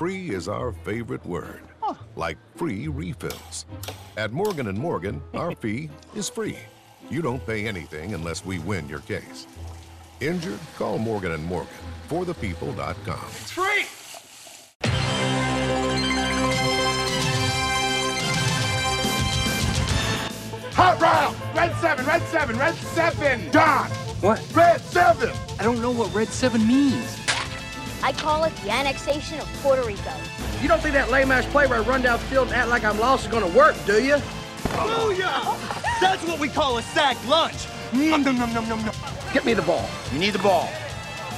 free is our favorite word, like free refills. At Morgan & Morgan, our fee is free. You don't pay anything unless we win your case. Injured? Call Morgan & Morgan. ForThePeople.com. It's free! Hot round! Red 7, red 7, red 7! Don! What? Red 7! I don't know what Red 7 means. I call it the annexation of Puerto Rico. You don't think that lame ass play where I run down field and act like I'm lost is gonna work, do you? Booyah! That's what we call a sack lunch. Nom, nom, nom, nom, nom, nom. Get me the ball. You need the ball.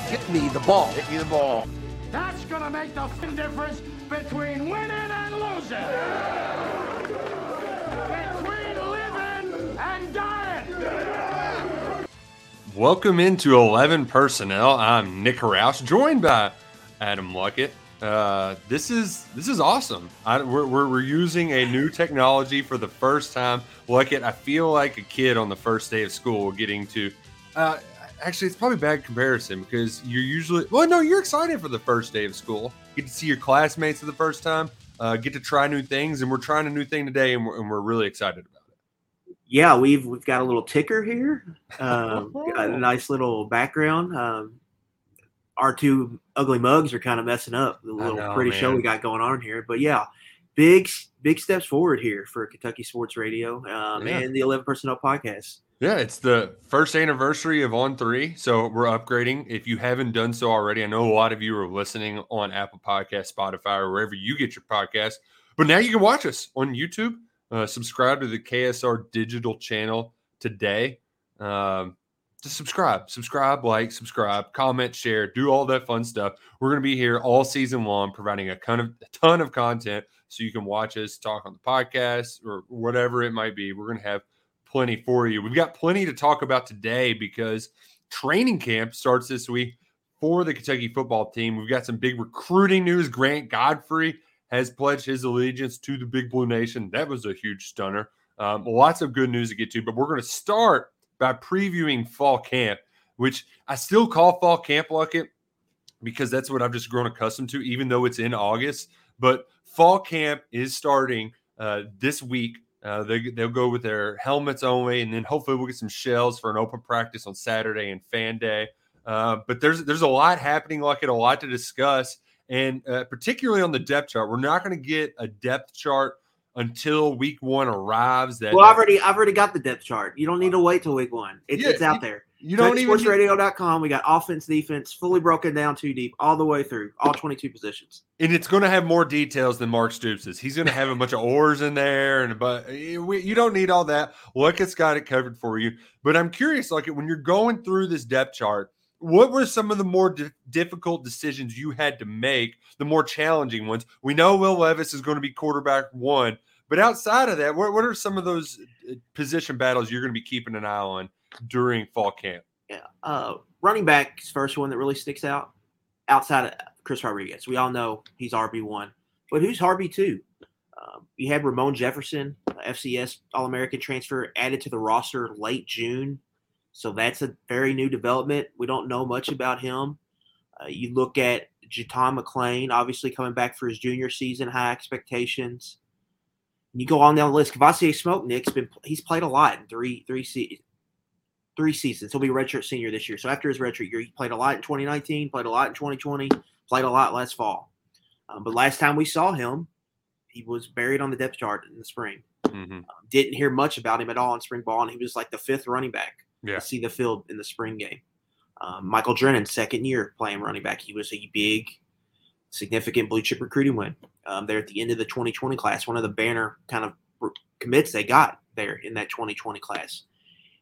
Get me the ball. Get me the ball. That's gonna make the difference between winning and losing. Between living and dying. Welcome into 11 Personnel. I'm Nick Roush, joined by Adam Luckett. Uh, this is this is awesome. I, we're, we're, we're using a new technology for the first time. Luckett, I feel like a kid on the first day of school getting to. Uh, actually, it's probably a bad comparison because you're usually well, no, you're excited for the first day of school. Get to see your classmates for the first time. Uh, get to try new things, and we're trying a new thing today, and we're, and we're really excited about it. yeah, we've we've got a little ticker here, um, a nice little background. Um, our two ugly mugs are kind of messing up the little know, pretty show we got going on here. But yeah, big big steps forward here for Kentucky Sports Radio um, Yeah. and the Eleven Personnel Podcast. Yeah, it's the first anniversary of On Three, so we're upgrading. If you haven't done so already, I know a lot of you are listening on Apple Podcast, Spotify, or wherever you get your podcast. But now you can watch us on YouTube. Uh, subscribe to the KSR digital channel today. Um, just subscribe, subscribe, like, subscribe, comment, share, do all that fun stuff. We're going to be here all season long, providing a ton of a ton of content, so you can watch us talk on the podcast or whatever it might be. We're going to have plenty for you. We've got plenty to talk about today because training camp starts this week for the Kentucky football team. We've got some big recruiting news. Grant Godfrey has pledged his allegiance to the Big Blue Nation. That was a huge stunner. Um, lots of good news to get to, but we're going to start by previewing fall camp, which I still call fall camp Luckett because that's what I've just grown accustomed to, even though it's in August. But fall camp is starting uh, this week. Uh, they, they'll go with their helmets only, and then hopefully we'll get some shells for an open practice on Saturday and fan day. Uh, but there's there's a lot happening, like a lot to discuss, and uh, particularly on the depth chart, we're not going to get a depth chart until week one arrives. That Well, I've already I've already got the depth chart. You don't need to wait till week one. It's, Yeah, it's out you- there. you don't even SportsRadio.com. We got offense, defense, fully broken down two deep, all the way through, all 22 positions. and it's going to have more details than Mark Stoops is. He's going to have a bunch of ors in there, and but eh, you don't need all that. Luckett's got it covered for you. But I'm curious, like when you're going through this depth chart, what were some of the more di- difficult decisions you had to make? The more challenging ones. We know Will Levis is going to be quarterback one, but outside of that, what, what are some of those uh, position battles you're going to be keeping an eye on during fall camp? Yeah. Uh, running back is first one that really sticks out outside of Chris Rodriguez. We all know he's RB1, but who's RB2? Um, you had Ramon Jefferson, FCS All American transfer, added to the roster late June. So that's a very new development. We don't know much about him. Uh, you look at JuTahn McClain, obviously coming back for his junior season, high expectations. You go on down the list. Kavosiey Smoke Nick's been he's played a lot in three three se- three seasons. He'll be redshirt senior this year. So after his redshirt year, he played a lot in 2019, played a lot in 2020, played a lot last fall. Um, but last time we saw him, he was buried on the depth chart in the spring. Mm-hmm. Um, didn't hear much about him at all in spring ball, and he was like the fifth running back Yeah. see the field in the spring game. Um, Michael Drennen, second year playing running back, he was a big, significant blue chip recruiting win um, there at the end of the 2020 class. One of the banner kind of commits they got there in that 2020 class.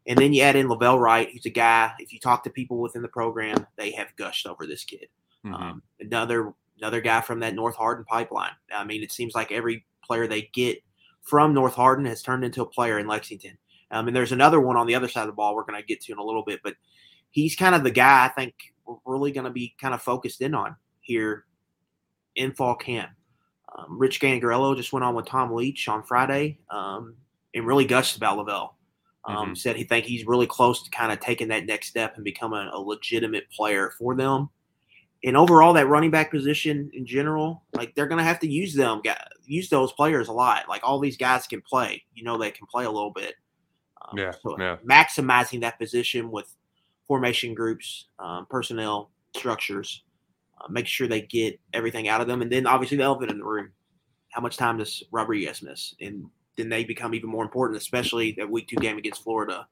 And then you add in La'Vell Wright, who's a guy. If you talk to people within the program, they have gushed over this kid. Mm-hmm. Um, another another guy from that North Hardin pipeline. I mean, it seems like every player they get from North Hardin has turned into a player in Lexington. Um, and there's another one on the other side of the ball we're going to get to in a little bit, but he's kind of the guy I think we're really going to be kind of focused in on here in fall camp. Um, Rich Scangarello just went on with Tom Leach on Friday um, and really gushed about La'Vell. Um, Mhm. Said he think he's really close to kind of taking that next step and becoming a legitimate player for them. and overall, that running back position in general, like they're going to have to use them, use those players a lot. Like all these guys can play. You know, they can play a little bit. Um, yeah, so yeah. Maximizing that position with formation groups, um, personnel structures, uh, make sure they get everything out of them, and then obviously the elephant in the room: how much time does Rodriguez miss? And then they become even more important, especially that week two game against Florida.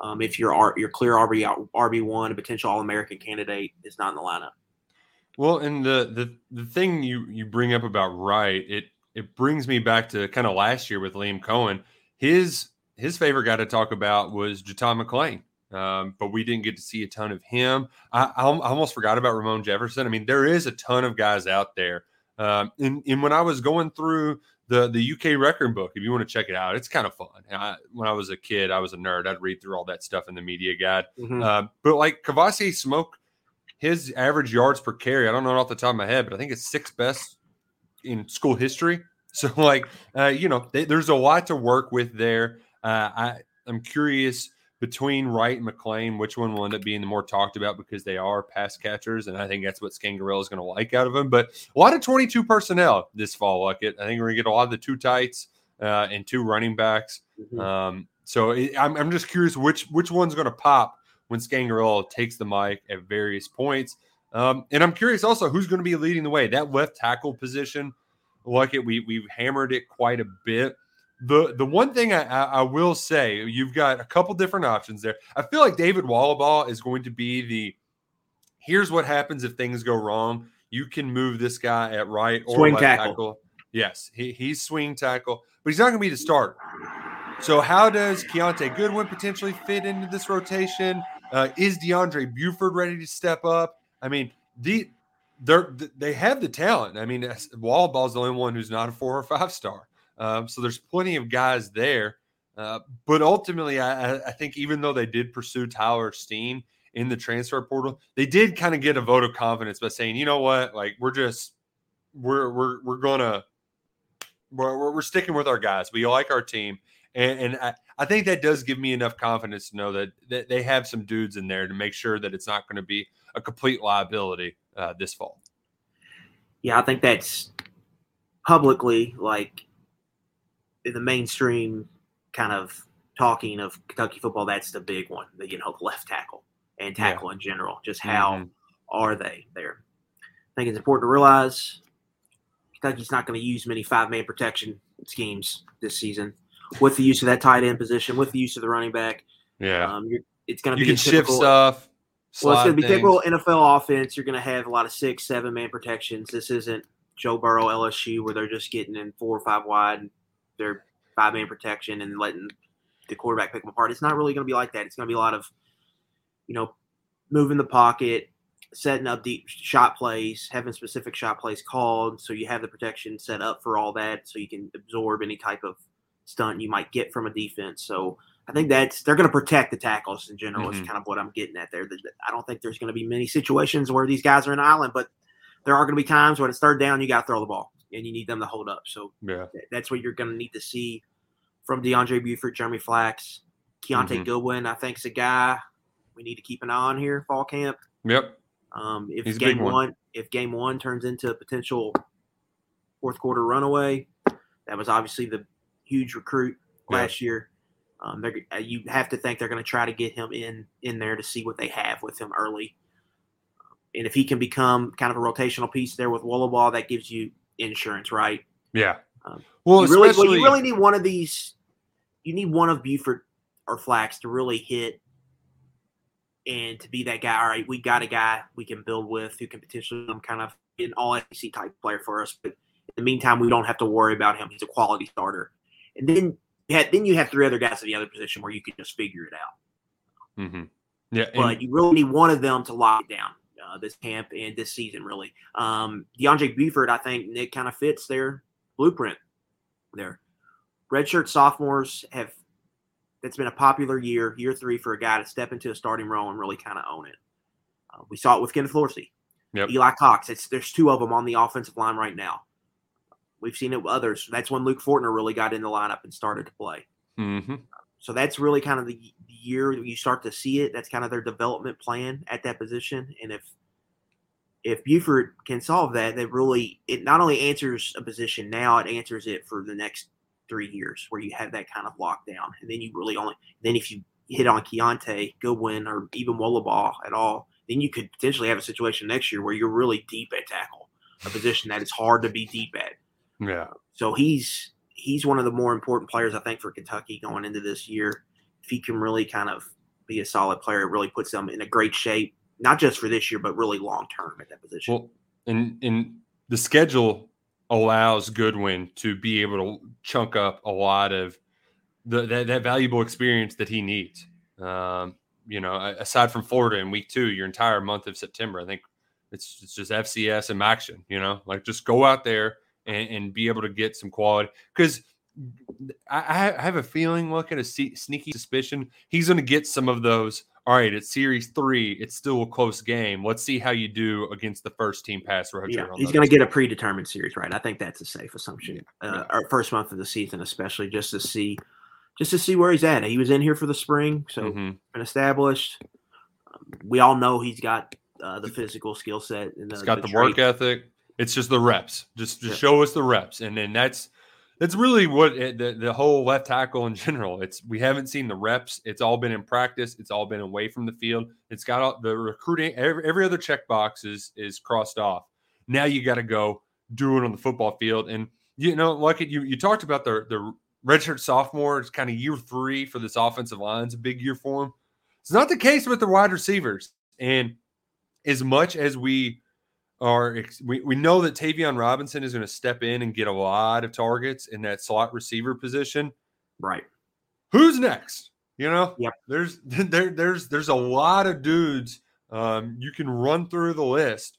Um, if your your clear RB RB one, a potential All American candidate, is not in the lineup. Well, and the the the thing you you bring up about Wright, it it brings me back to kind of last year with Liam Coen. His his favorite guy to talk about was JuTahn McClain. Um, but we didn't get to see a ton of him. I, I, almost forgot about Ramon Jefferson. I mean, there is a ton of guys out there. Um, and, and when I was going through the the UK record book, if you want to check it out, it's kind of fun. I, when I was a kid, I was a nerd. I'd read through all that stuff in the media guide. Mm-hmm. Uh, but like Kavosiey Smoke his average yards per carry, I don't know off the top of my head, but I think it's sixth best in school history. So, like, uh, you know, they, there's a lot to work with there. Uh, I, I'm curious between Wright and McClain, which one will end up being the more talked about because they are pass catchers, and I think that's what Scangarello is going to like out of them. But a lot of 22 personnel this fall, like it. I think we're going to get a lot of the two tights uh, and two running backs. Mm-hmm. Um, so it, I'm, I'm just curious which which one's going to pop when Scangarello takes the mic at various points. Um, and I'm curious also who's going to be leading the way. That left tackle position, like it, we we've hammered it quite a bit. The the one thing I, I, will say, you've got a couple different options there. I feel like David Wohlabaugh is going to be the here's what happens if things go wrong. You can move this guy at right or swing left tackle. tackle. Yes, he, he's swing tackle, but he's not going to be the starter. So how does Kiyaunta Goodwin potentially fit into this rotation? Uh, is Deondre Buford ready to step up? I mean, the they're they have the talent. I mean, Wohlabaugh's the only one who's not a four or five star. Um, so there's plenty of guys there. Uh, but ultimately, I, I, think even though they did pursue Tyler Steen in the transfer portal, they did kind of get a vote of confidence by saying, you know what, like we're just we're we're we're gonna we're, we're sticking with our guys. We like our team, and, and I, I think that does give me enough confidence to know that, that they have some dudes in there to make sure that it's not going to be a complete liability uh, this fall. Yeah, I think that's publicly like in the mainstream kind of talking of Kentucky football. That's the big one. The you know left tackle and tackle yeah. in general. Just how mm-hmm. are they there? I think it's important to realize Kentucky's not going to use many five man protection schemes this season with the use of that tight end position, with the use of the running back. Yeah, um, it's going to you be can typical, shift stuff. Well, it's going to be typical NFL offense. You're going to have a lot of six, seven man protections. This isn't Joe Burrow LSU where they're just getting in four or five wide. And they're five man protection and letting the quarterback pick them apart. It's not really going to be like that. It's going to be a lot of, you know, moving the pocket, setting up deep shot plays, having specific shot plays called, so you have the protection set up for all that, so you can absorb any type of stunt you might get from a defense. So I think that's they're going to protect the tackles in general. Mm-hmm. Is kind of what I'm getting at there. I don't think there's going to be many situations where these guys are in island, but there are going to be times when it's third down, you got to throw the ball and you need them to hold up. So yeah, that's what you're going to need to see from Deondre Buford, Jeremy Flax, Kiyaunta mm-hmm. Goodwin. I think's a guy we need to keep an eye on here fall camp. Yep. Um, if He's game one. one, if game one turns into a potential fourth quarter runaway, that was obviously the huge recruit last year. Um, uh, you have to think they're going to try to get him in in there to see what they have with him early. And if he can become kind of a rotational piece there with Wohlabaugh, that gives you insurance, right? Yeah. Um, well, you really, well, you really need one of these. You need one of Buford or Flax to really hit and to be that guy. All right, we got a guy we can build with who can potentially become kind of an all SEC type player for us. But in the meantime, we don't have to worry about him. He's a quality starter. And then you had, then you have three other guys at the other position where you can just figure it out. Mm-hmm. Yeah, but you really need one of them to lock it down uh, this camp and this season, really. Um, Deondre Buford, I think Nick kind of fits their blueprint there. Redshirt sophomores have that's been a popular year, year three for a guy to step into a starting role and really kind of own it. Uh, we saw it with Kenneth Horsey, yep. Eli Cox. It's there's two of them on the offensive line right now. We've seen it with others. That's when Luke Fortner really got in the lineup and started to play. Mm-hmm. So that's really kind of the year you start to see it. That's kind of their development plan at that position. And if if Buford can solve that, that really it not only answers a position now, it answers it for the next three years where you have that kind of lockdown. And then you really only then if you hit on Kiyaunta, Goodwin, or even Wohlabaugh at all, then you could potentially have a situation next year where you're really deep at tackle, a position that is hard to be deep at. Yeah. So he's he's one of the more important players I think for Kentucky going into this year. If he can really kind of be a solid player, it really puts them in a great shape, not just for this year, but really long term at that position. Well, and and the schedule allows Goodwin to be able to chunk up a lot of the that, that valuable experience that he needs. Um, you know, aside from Florida in week two, your entire month of September, I think it's, it's just FCS and action. You know, like just go out there and, and be able to get some quality because. I, I have a feeling, look at a sneaky suspicion, he's going to get some of those all right, it's series three. It's still a close game. Let's see how you do against the first team pass rusher. Yeah, he's going to get a predetermined series, right? I think that's a safe assumption. Yeah, uh, Our first month of the season, especially, just to see, just to see where he's at. He was in here for the spring, so mm-hmm. been established. We all know he's got uh, the physical skill set and the, he's got the, the work ethic. It's just the reps. Just just yeah. show us the reps, and then that's that's really what it, the, the whole left tackle in general. It's we haven't seen the reps. It's all been in practice. It's all been away from the field. It's got all, the recruiting. Every, every other checkbox is is crossed off. Now you got to go do it on the football field. And you know, like you you talked about the the redshirt sophomore. It's kind of year three for this offensive line. It's a big year for him. It's not the case with the wide receivers. And as much as we are we, we know that Tayvion Robinson is going to step in and get a lot of targets in that slot receiver position. Right. Who's next? You know, yep. there's there there's there's a lot of dudes um, you can run through the list,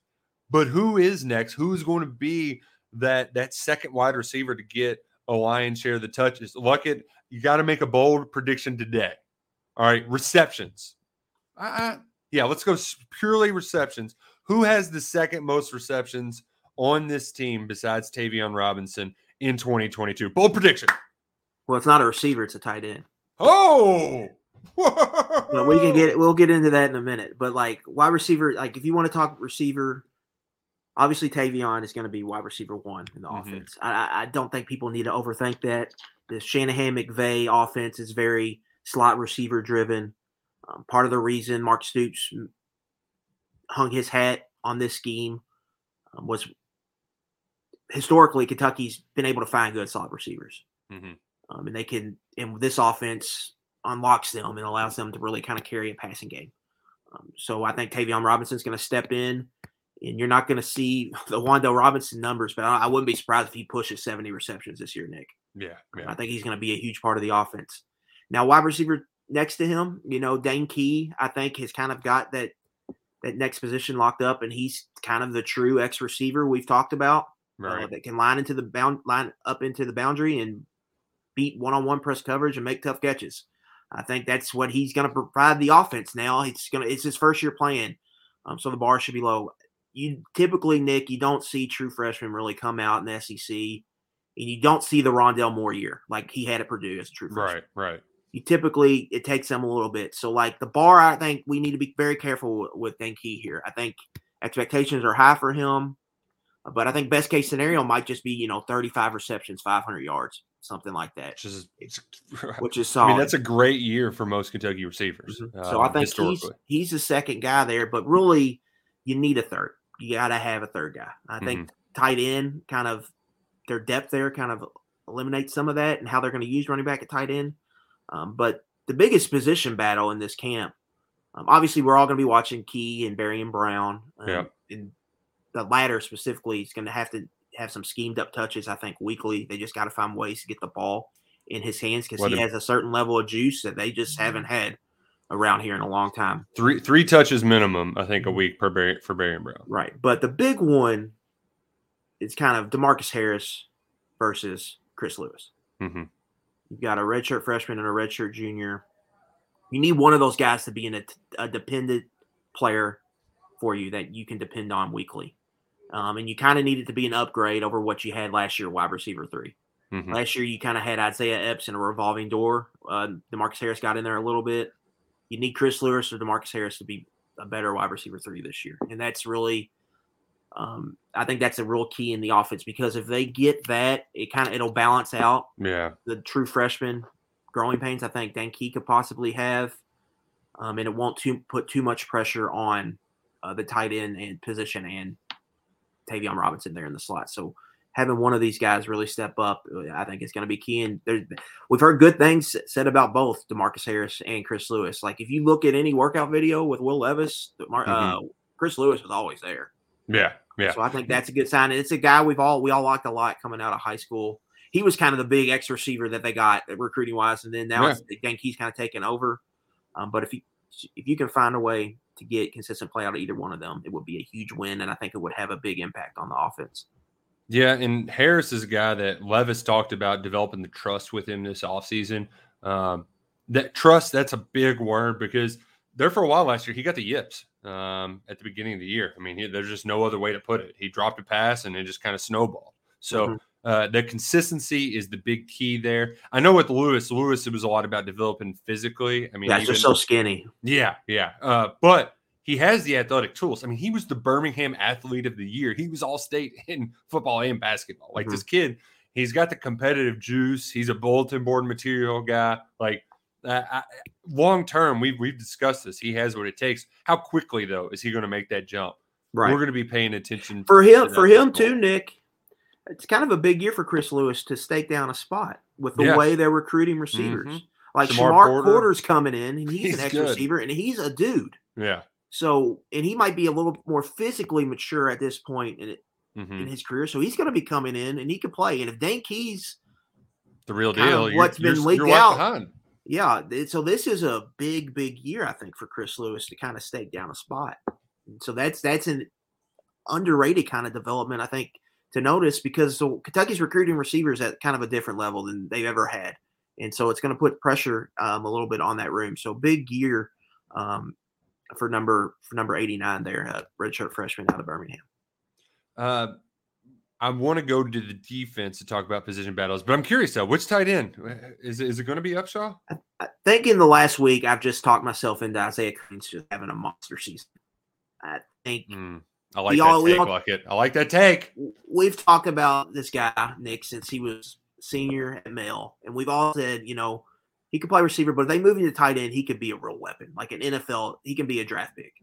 but who is next? Who's going to be that that second wide receiver to get a lion's share of the touches? Look at you got to make a bold prediction today. All right, receptions. I, yeah, let's go purely receptions. Who has the second most receptions on this team besides Tayvion Robinson in 2022? Bold prediction. Well, it's not a receiver; it's a tight end. Oh, but we can get we'll get into that in a minute. But like wide receiver, like if you want to talk receiver, obviously Tayvion is going to be wide receiver one in the mm-hmm. offense. I, I don't think people need to overthink that. The Shanahan McVay offense is very slot receiver driven. Um, part of the reason Mark Stoops hung his hat on this scheme um, was historically Kentucky's been able to find good solid receivers, mm-hmm. um, and they can. And this offense unlocks them and allows them to really kind of carry a passing game. Um, so I think Tayvion Robinson's going to step in, and you're not going to see the Wan'Dale Robinson numbers, but I, I, wouldn't be surprised if he pushes 70 receptions this year, Nick. Yeah, yeah. I think he's going to be a huge part of the offense. Now, wide receiver next to him, you know, Dane Key, I think has kind of got that that next position locked up, and he's kind of the true X receiver we've talked about uh, right. uh, that can line into the bound line up into the boundary and beat one on one press coverage and make tough catches. I think that's what he's going to provide the offense now. It's going to it's his first year playing, um, so the bar should be low. You typically, Nick, you don't see true freshmen really come out in the SEC, and you don't see the Rondale Moore year like he had at Purdue as a true freshman. Right, right you typically it takes them a little bit. So like the bar, I think we need to be very careful with, with Dane Key here. I think expectations are high for him, but I think best case scenario might just be you know 35 receptions, 500 yards, something like that. Which is which is solid. I mean that's a great year for most Kentucky receivers. Mm-hmm. So um, I think he's he's the second guy there, but really you need a third. You got to have a third guy. I think mm-hmm. tight end kind of their depth there kind of eliminates some of that and how they're going to use running back at tight end. Um, but the biggest position battle in this camp, um, obviously, we're all going to be watching Key and Barry and Brown. Um, yeah. And the latter specifically is going to have to have some schemed up touches, I think, weekly. They just got to find ways to get the ball in his hands because he has a certain level of juice that they just haven't had around here in a long time. Three three touches minimum, I think, a week per Barry, for Barion Brown. Right, but the big one is kind of Demarcus Harris versus Chris Lewis. Mm-hmm. You've got a redshirt freshman and a redshirt junior. You need one of those guys to be in a, a dependent player for you that you can depend on weekly. Um, and you kind of need it to be an upgrade over what you had last year, wide receiver 3 mm-hmm. Last year, you kind of had Isaiah Epps in a revolving door. Uh, Demarcus Harris got in there a little bit. You need Chris Lewis or Demarcus Harris to be a better wide receiver three this year, and that's really Um, I think that's a real key in the offense because if they get that, it kind of it'll balance out Yeah. the true freshman growing pains. I think Dane Key could possibly have, um, and it won't too, put too much pressure on uh, the tight end and position and Tayvion Robinson there in the slot. So having one of these guys really step up, uh, I think is going to be key. And we've heard good things said about both Demarcus Harris and Chris Lewis. Like if you look at any workout video with Will Levis, Demar- uh, Chris Lewis was always there. Yeah. Yeah. So I think that's a good sign. And it's a guy we've all we all liked a lot coming out of high school. He was kind of the big X receiver that they got recruiting wise, and then now Yeah. I think he's kind of taken over. Um, but if you if you can find a way to get consistent play out of either one of them, it would be a huge win, and I think it would have a big impact on the offense. Yeah, and Harris is a guy that Levis talked about developing the trust with him this offseason. Um, that trust, that's a big word because there for a while last year, he got the yips um, at the beginning of the year. I mean, he, there's just no other way to put it. He dropped a pass and it just kind of snowballed. So Mhm. uh, the consistency is the big key there. I know with Lewis, Lewis, it was a lot about developing physically. I mean, yeah, even- so skinny. yeah, yeah. Uh, but he has the athletic tools. I mean, he was the Birmingham Athlete of the Year. He was all state in football and basketball. Like Mhm. this kid, he's got the competitive juice. He's a bulletin board material guy. Like uh, long term, we've we've discussed this. He has what it takes. How quickly though is he going to make that jump? Right. We're going to be paying attention for him for him too, Nick. It's kind of a big year for Chris Lewis to stake down a spot with the Yeah. way they're recruiting receivers. Mhm. Like Shamar Shamar Porter. Porter's coming in, and he's, He's an ex receiver, and he's a dude. Yeah. So, and he might be a little more physically mature at this point in, hmm in his career. So he's going to be coming in, and he can play. And if Dane Keys, The real deal. You're, what's you're, been leaked you're out. behind. Yeah, so this is a big, big year, I think, for Chris Lewis to kind of stake down a spot. So that's that's an underrated kind of development, I think, to notice because so Kentucky's recruiting receivers at kind of a different level than they've ever had, and so it's going to put pressure um, a little bit on that room. So big year um, for number for number eighty nine there, uh, redshirt freshman out of Birmingham. Uh, I want to go to the defense to talk about position battles, but I'm curious though, which tight end is it, is it going to be Upshaw? I think in the last week I've just talked myself into Izayah Cummings just having a monster season. I think Hmm, I like that all- take, all-. I like that take. we've talked about this guy Nick since he was senior at Male, and we've all said, you know, he could play receiver, but if they move him to tight end, he could be a real weapon, like an NFL. He can be a draft pick,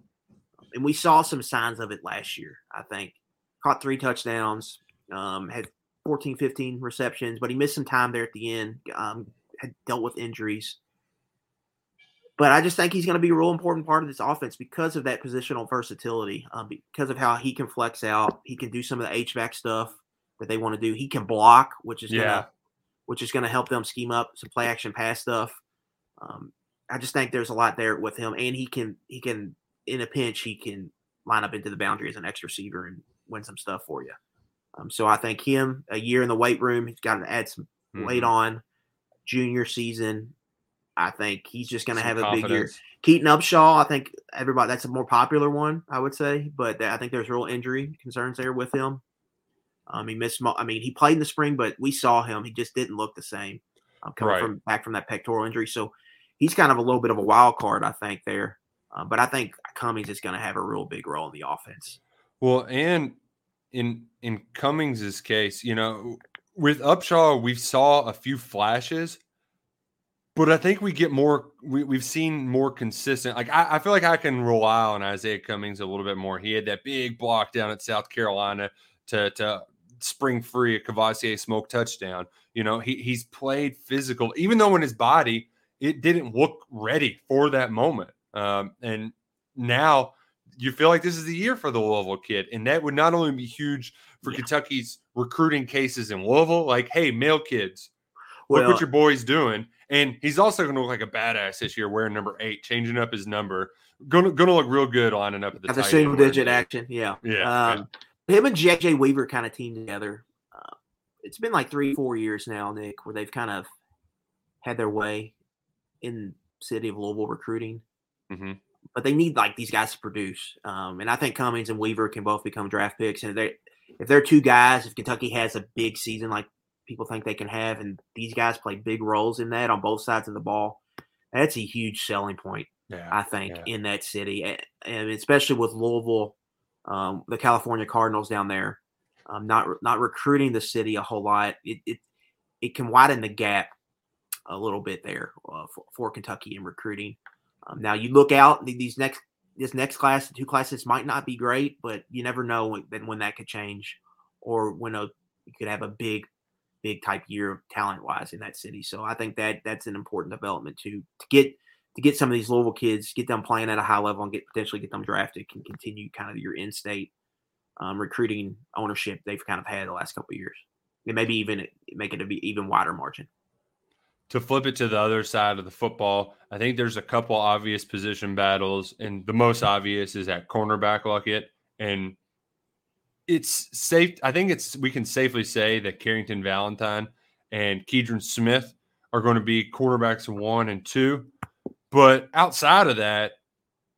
and we saw some signs of it last year. I think caught three touchdowns, um, had 14, 15 receptions, but he missed some time there at the end. Um, had dealt with injuries. But I just think he's going to be a real important part of this offense because of that positional versatility, um, because of how he can flex out. He can do some of the H-back stuff that they want to do. He can block, which is Yeah. gonna, which is going to help them scheme up some play action pass stuff. Um, I just think there's a lot there with him, and he can he can in a pinch he can line up into the boundary as an X receiver and win some stuff for you. Um, so I think him a year in the weight room, he's got to add some weight Mhm. on. Junior season, I think he's just going to have a big year. Keaton Upshaw, I think everybody that's a more popular one, I would say, but I think there's real injury concerns there with him. Um, he missed. mo- I mean, he played in the spring, but we saw him. He just didn't look the same um, coming Right. from back from that pectoral injury. So he's kind of a little bit of a wild card, I think there. Uh, but I think Cummings is going to have a real big role in the offense. Well, and in in Cummings's case, you know, with Upshaw, we saw a few flashes, but I think we get more. We, we've seen more consistent. Like I, I feel like I can rely on Izayah Cummings a little bit more. He had that big block down at South Carolina to to spring free a Kavosiey Smoke touchdown. You know, he he's played physical, even though in his body it didn't look ready for that moment. Um, and now you feel like this is the year for the Louisville kid, and that would not only be huge for Yeah. Kentucky's recruiting cases in Louisville, like, hey, male kids, look Well- what your boy's doing, and he's also going to look like a badass this year, wearing number eight, changing up his number, gonna gonna look real good lining up at the At the single digit action, yeah. Yeah, Um, Him and JJ Weaver kind of teamed together. Uh, it's been like three, four years now, Nick, where they've kind of had their way in city of Louisville recruiting. Mhm. But they need like these guys to produce. Um, and I think Cummings and Weaver can both become draft picks. And if they if they're two guys, if Kentucky has a big season like people think they can have, and these guys play big roles in that on both sides of the ball, that's a huge selling point. Yeah, I think, yeah. in that city, a- and especially with Louisville um, the California Cardinals down there, um, not not recruiting the city a whole lot. It it, it can widen the gap a little bit there uh, for, for, Kentucky in recruiting. Um, now you look out these next this next class, two classes might not be great, but you never know when, when that could change, or when a you could have a big big type year talent wise in that city. So I think that that's an important development to to get to get some of these Louisville kids, get them playing at a high level, and get potentially get them drafted, can continue kind of your in-state um, recruiting ownership they've kind of had the last couple years, and maybe even make it a be even wider margin. To flip it to the other side of the football, I think there's a couple obvious position battles, and the most obvious is at cornerback Luckett, and it's safe. I think it's we can safely say that Carrington Valentine and Keidron Smith are going to be quarterbacks one and two. But outside of that,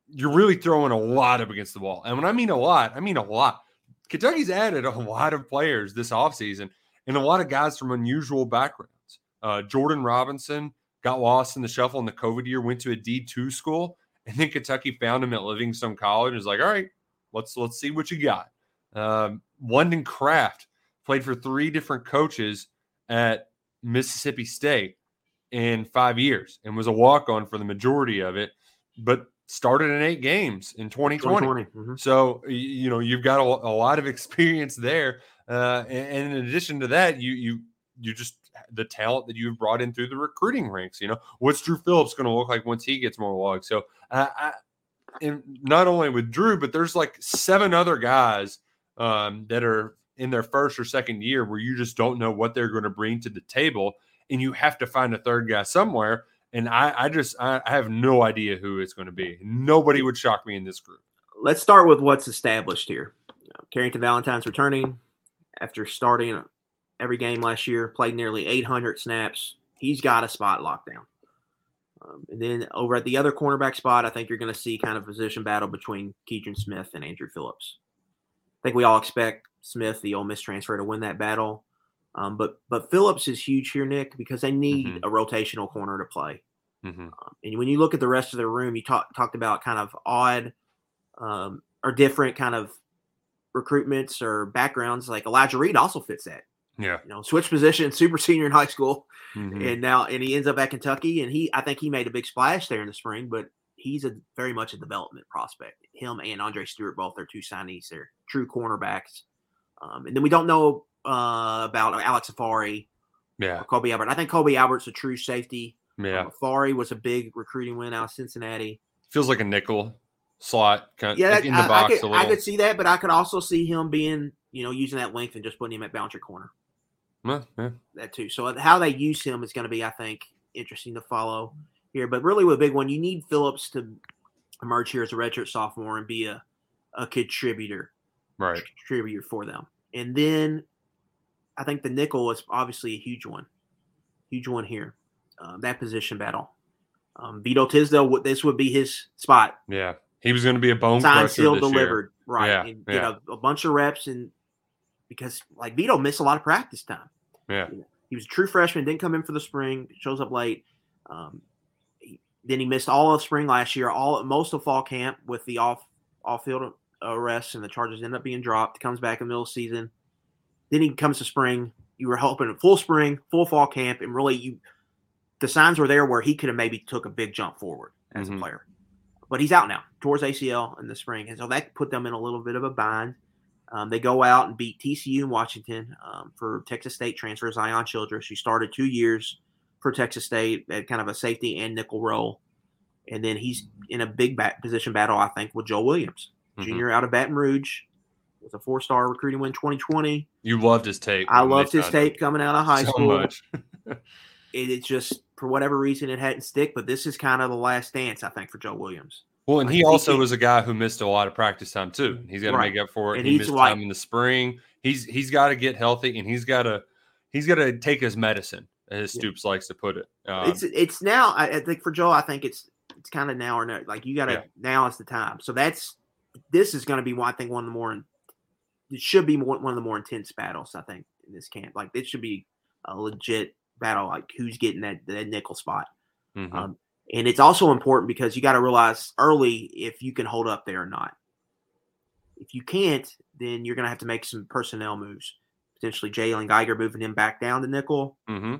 you're really throwing a lot up against the wall. And when I mean a lot, I mean a lot. Kentucky's added a lot of players this offseason and a lot of guys from unusual backgrounds. Uh, Jordan Robinson got lost in the shuffle in the COVID year, went to a D2 school, and then Kentucky found him at Livingstone College and was like, all right, let's let's see what you got. Um, London Craft played for three different coaches at Mississippi State in five years and was a walk on for the majority of it, but started in eight games in 2020. 2020. Mm-hmm. So, you know, you've got a, a lot of experience there. Uh, and, and, in addition to that, you, you, you just the talent that you've brought in through the recruiting ranks. You know, what's Drew Phillips going to look like once he gets more logs? So, uh, I, and not only with Drew, but there's like seven other guys um, that are in their first or second year where you just don't know what they're going to bring to the table, and you have to find a third guy somewhere. And I, I just I, I have no idea who it's going to be. Nobody would shock me in this group. Let's start with what's established here. Carrington Valentine's returning after starting every game last year, played nearly 800 snaps. He's got a spot locked down. Um, and then over at the other cornerback spot, I think you're going to see kind of position battle between Keidron Smith and Andru Phillips. I think we all expect Smith, the Ole Miss transfer, to win that battle. Um, but but Phillips is huge here, Nick, because they need mm-hmm. a rotational corner to play. Mm-hmm. Um, and when you look at the rest of the room, you talk, talked about kind of odd um, or different kind of recruitments or backgrounds. Like Elijah Reed also fits that. Yeah, you know, switch position, super senior in high school, mm-hmm. and now and he ends up at Kentucky, and he I think he made a big splash there in the spring, but he's a very much a development prospect. Him and Andre Stewart both are two signees. They're true cornerbacks. Um, and then we don't know uh, about Alex Afari. Yeah. Kobe Albert. I think Kobe Albert's a true safety. Yeah. Um, Afari was a big recruiting win out of Cincinnati. Feels like a nickel slot kind of yeah, like in the I, box I could, I could see that, but I could also see him being, you know, using that length and just putting him at boundary corner. Yeah, yeah. That too. So how they use him is going to be, I think, interesting to follow here. But really, with a big one, you need Phillips to emerge here as a redshirt sophomore and be a, a contributor, right? Contributor for them. And then I think the nickel is obviously a huge one, huge one here. Um, that position battle. Um, Vito Tisdale, this would be his spot. Yeah, he was going to be a bone signed, crusher sealed, delivered, year. right? Yeah, and yeah. get a, a, bunch of reps, and because like Vito missed a lot of practice time. Yeah, he was a true freshman, didn't come in for the spring, shows up late. Um, then he missed all of spring last year, all most of fall camp with the off off field arrests, and the charges end up being dropped. Comes back in the middle of the season. Then he comes to spring. You were hoping full spring, full fall camp, and really you the signs were there where he could have maybe took a big jump forward as mm-hmm. a player. But he's out now towards ACL in the spring, and so that put them in a little bit of a bind. Um, they go out and beat TCU in Washington um, for Texas State transfer Zion Childress. She started two years for Texas State at kind of a safety and nickel role. And then he's in a big back position battle, I think, with Joe Williams, mm-hmm. junior out of Baton Rouge. Was a four star recruiting win 2020. You loved his tape. I loved his tape coming out of high so school. Much. it, it just, for whatever reason, it hadn't stick. But this is kind of the last dance, I think, for Joe Williams. Well, and he also was a guy who missed a lot of practice time too. He's got to right. make up for it. And he missed time in the spring. He's he's got to get healthy, and he's got to he's got to take his medicine as Stoops yeah. likes to put it. Um, it's it's now. I, I, think for Joe, I think it's it's kind of now or no. Like you got to yeah. now is the time. So that's this is going to be one. I think one of the more. It should be more, one of the more intense battles. I think in this camp, like it should be a legit battle. Like who's getting that that nickel spot. Mm-hmm. Um, and it's also important because you got to realize early if you can hold up there or not. if you can't, then you're going to have to make some personnel moves. Potentially Jalen Geiger moving him back down to nickel. Mm-hmm.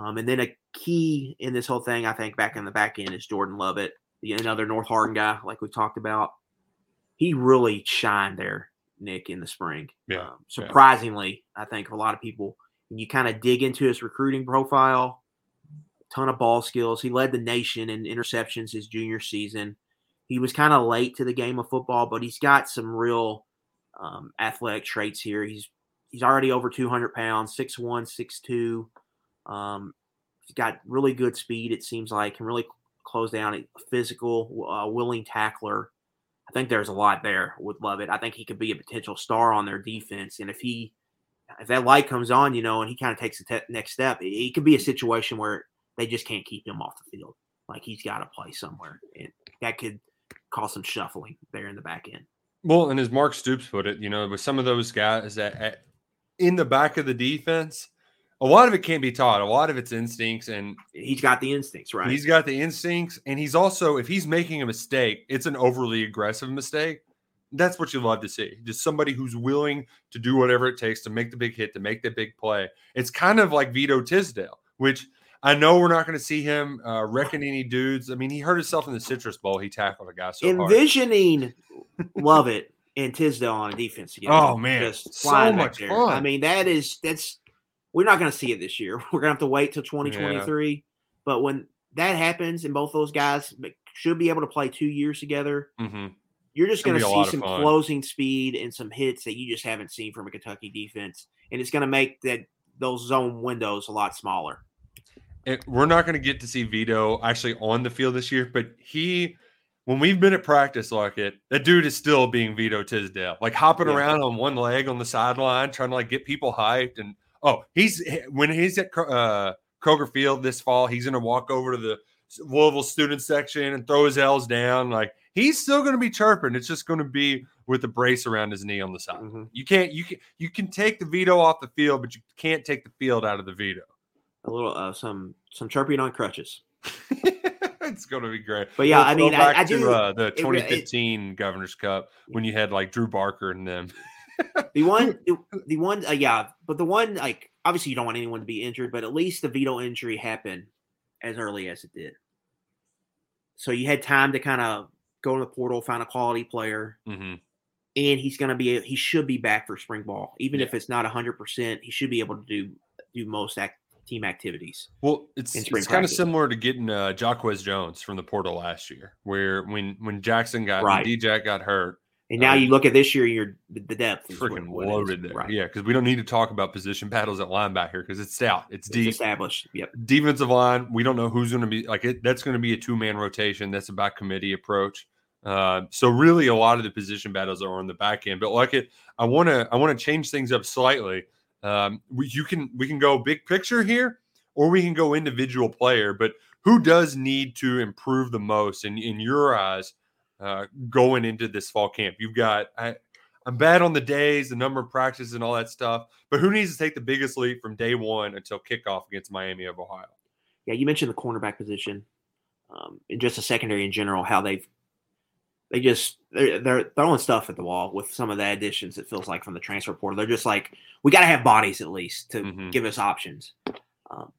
Um, and then a key in this whole thing, I think, back in the back end is Jordan Lovett, the another North Hardin guy, like we talked about. He really shined there, Nick, in the spring. Yeah, Um, yeah. surprisingly, I think for a lot of people, you kind of dig into his recruiting profile, ton of ball skills. He led the nation in interceptions his junior season. He was kind of late to the game of football, but he's got some real um, athletic traits here. He's he's already over 200 pounds, 6'1", 6'2". Um, he's got really good speed. It seems like can really close down. A physical, uh, willing tackler. I think there's a lot there with Lovett. I think he could be a potential star on their defense, and if he if that light comes on, you know, and he kind of takes the te- next step, it, it could be a situation where they just can't keep him off the field. Like he's got to play somewhere, and that could cause some shuffling there in the back end. Well, and as Mark Stoops put it, you know, with some of those guys that at, in the back of the defense, a lot of it can't be taught. A lot of it's instincts, and He's got the instincts, right? he's got the instincts. And he's also, if he's making a mistake, it's an overly aggressive mistake. That's what you love to see. Just somebody who's willing to do whatever it takes to make the big hit, to make the big play. It's kind of like Vito Tisdale, which I know we're not going to see him uh, wrecking any dudes. I mean, he hurt himself in the Citrus Bowl. He tackled a guy so hard. love it, and Tisdale on defense together. Oh, man. just So much there. fun. I mean, that is that's we're not going to see it this year. We're going to have to wait till 2023. But when that happens, and both those guys should be able to play two years together, hmm you're just going to be a lot see some closing speed and some hits that you just haven't seen from a Kentucky defense, and it's going to make that those zone windows a lot smaller. It, we're not going to get to see Vito actually on the field this year, but he, when we've been at practice like it, that dude is still being Vito Tisdale, like hopping Yeah. around on one leg on the sideline, trying to like get people hyped. And oh, he's when he's at uh, Kroger Field this fall, he's going to walk over to the Louisville student section and throw his L's down. Like he's still going to be chirping. It's just going to be with the brace around his knee on the side. Mhm. You can't you can you can take the Vito off the field, but you can't take the field out of the Vito. A little uh, some some chirping on crutches. it's going to be great. But yeah, We'll I mean, I- back I to, do- uh, the it it- 2015 Governor's Cup when you had like Drew Barker and them. The one, the, the one, uh, yeah, but the one, like, obviously you don't want anyone to be injured, but at least the Vito injury happened as early as it did. So you had time to kind of go to the portal, find a quality player, hmm and he's going to be, he should be back for spring ball, even Yeah. if it's not hundred percent. He should be able to do do most act, team activities. Well, it's it's kind of similar to getting uh, Jacquez Jones from the portal last year, where when when Jackson got Right. when D-Jack got hurt, And now Um, you look at this year, you're the depth is freaking what is. loaded there. Right. Yeah, because we don't need to talk about position battles at linebacker because it's stout, it's It's deep. established. Yep. defensive line, we don't know who's going to be like it. That's going to be a two man rotation. That's about committee approach. Uh, so really, a lot of the position battles are on the back end. But like it, I want to I want to change things up slightly. Um, we, you can we can go big picture here, or we can go individual player. But who does need to improve the most in in your eyes uh, going into this fall camp? You've got I. I'm bad on the days, the number of practices, and all that stuff. But who needs to take the biggest leap from day one until kickoff against Miami of Ohio? Yeah, you mentioned the cornerback position, um, and just the secondary in general. How they've they just they're, they're throwing stuff at the wall with some of the additions. It feels like from the transfer portal. They're just like we got to have bodies at least to Mhm. give us options, um,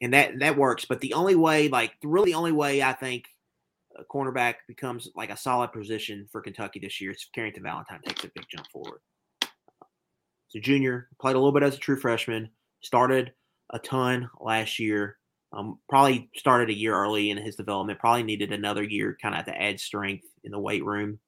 and that that works. But the only way, like really, the really only way, I think a cornerback becomes like a solid position for Kentucky this year is if Carrington Valentine takes a big jump forward. So junior played a little bit as a true freshman, started a ton last year. Um, probably started a year early in his development. Probably needed another year, kind of to add strength in the weight room.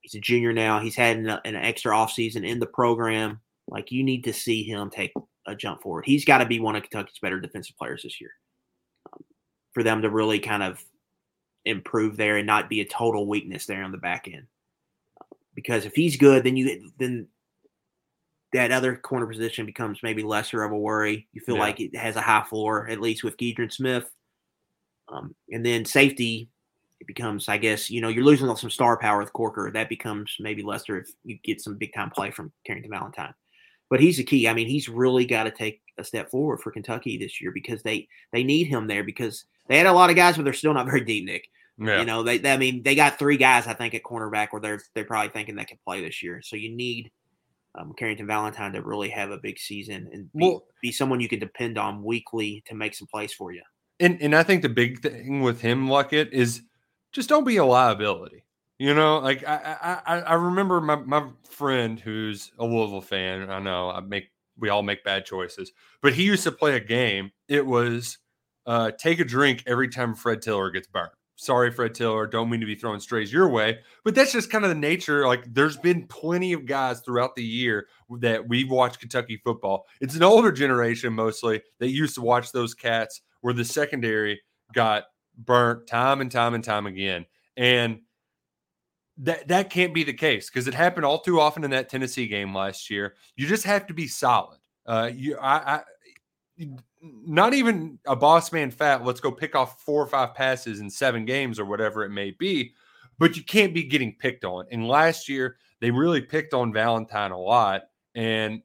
He's a junior now. He's had an, an extra offseason in the program. Like you need to see him take a jump forward. He's got to be one of Kentucky's better defensive players this year. Um, for them to really kind of improve there and not be a total weakness there on the back end. Because if he's good, then you then that other corner position becomes maybe lesser of a worry. You feel Yeah. like it has a high floor, at least with Keidron Smith. Um, and then safety, it becomes, I guess, you know, you're losing some star power with Corker. That becomes maybe lesser if you get some big time play from Carrington Valentine. But he's the key. I mean, he's really got to take a step forward for Kentucky this year because they they need him there because they had a lot of guys, but they're still not very deep, Nick. Yeah. You know, they, they I mean they got three guys I think at cornerback where they're they're probably thinking they can play this year. So you need um, Carrington Valentine to really have a big season and be, Well- be someone you can depend on weekly to make some plays for you. And and I think the big thing with him, Luckett, is just don't be a liability. You know, like I I, I remember my, my friend who's a Louisville fan. I know I make we all make bad choices, but he used to play a game. It was uh, take a drink every time Fred Tiller gets burnt. Sorry, Fred Tiller. Don't mean to be throwing strays your way, but that's just kind of the nature. Like, there's been plenty of guys throughout the year that we've watched Kentucky football. It's an older generation mostly that used to watch those cats where the secondary got burnt time and time and time again. And that that can't be the case because it happened all too often in that Tennessee game last year. You just have to be solid. Uh, you, I, I, not even a boss man fat. Let's go pick off four or five passes in seven games or whatever it may be, but you can't be getting picked on. And last year they really picked on Valentine a lot, and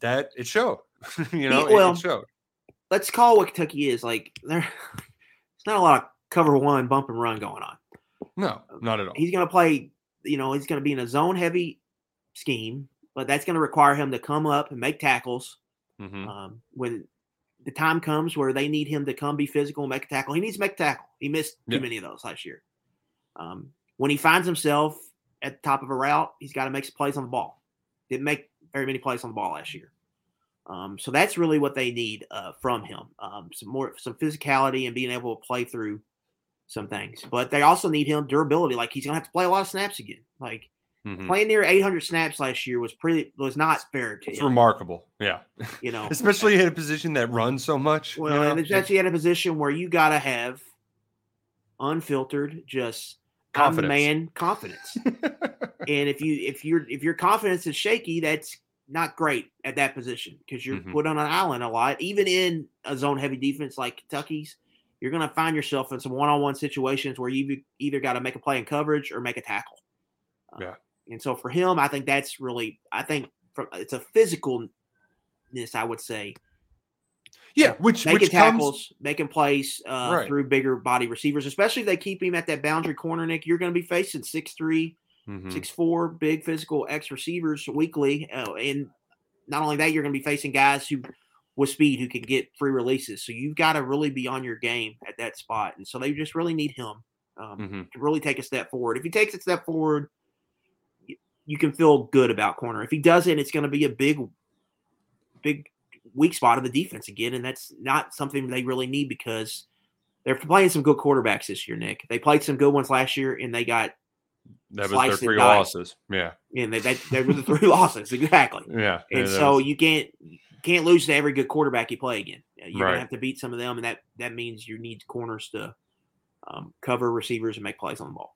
that it showed. you know, it- well, it showed. Let's call what Kentucky is like. There, it's not a lot of cover one bump and run going on. No, not at all. He's going to play. You know, he's going to be in a zone heavy scheme, but that's going to require him to come up and make tackles. Mhm. Um, when the time comes where they need him to come be physical and make a tackle, he needs to make a tackle. He missed too Yeah. many of those last year. Um, when he finds himself at the top of a route, he's got to make some plays on the ball. Didn't make very many plays on the ball last year. Um, so that's really what they need uh, from him. Um, some more, some physicality and being able to play through some things. But they also need him durability. Like he's gonna have to play a lot of snaps again. Like Mhm. playing near 800 snaps last year was pretty was not fair to It's him. remarkable. Yeah. You know, Especially in a position that runs so much. you well, know? and it's actually at a position where you got to have unfiltered, just Confidence. man confidence. and if you if your if your confidence is shaky, that's not great at that position because you're Mhm. put on an island a lot. Even in a zone heavy defense like Kentucky's, you're going to find yourself in some one on one situations where you either got to make a play in coverage or make a tackle. Uh, Yeah. And so for him, I think that's really I think from it's a physicalness I would say yeah, which making which tackles, comes making plays uh, Right. through bigger body receivers, especially if they keep him at that boundary corner. Nick, you're going to be facing six three, Mhm. six four, big physical X receivers weekly, uh, and not only that, you're going to be facing guys who with speed who can get free releases. So you've got to really be on your game at that spot, and so they just really need him um, Mhm. to really take a step forward. If he takes a step forward, y- you can feel good about corner. If he doesn't, it's going to be a big, big weak spot of the defense again, and that's not something they really need because they're playing some good quarterbacks this year. Nick, they played some good ones last year, and they got that was their three losses. Yeah. and they they, they were the three losses exactly. Yeah. And so was- you can't can't lose to every good quarterback you play again. You're Right. gonna have to beat some of them, and that that means you need corners to um, cover receivers and make plays on the ball.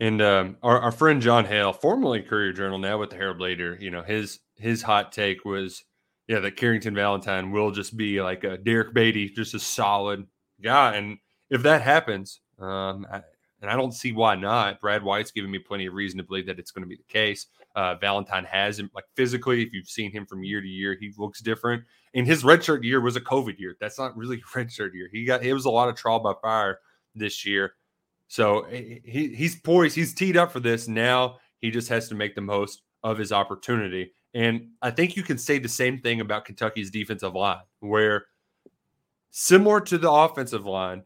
And um, our, our friend John Hale, formerly Courier Journal, now with the Herald Leader, you know, his his hot take was, yeah, that Carrington Valentine will just be like a Derrick Baity, just a solid guy. And if that happens, um, I, and I don't see why not. Brad White's giving me plenty of reason to believe that it's going to be the case. Uh, Valentine has him like physically. If you've seen him from year to year, he looks different. And his redshirt year was a COVID year. That's not really redshirt year. He got it was a lot of trial by fire this year. So he- he's poised, he's teed up for this. Now he just has to make the most of his opportunity. And I think you can say the same thing about Kentucky's defensive line, where similar to the offensive line,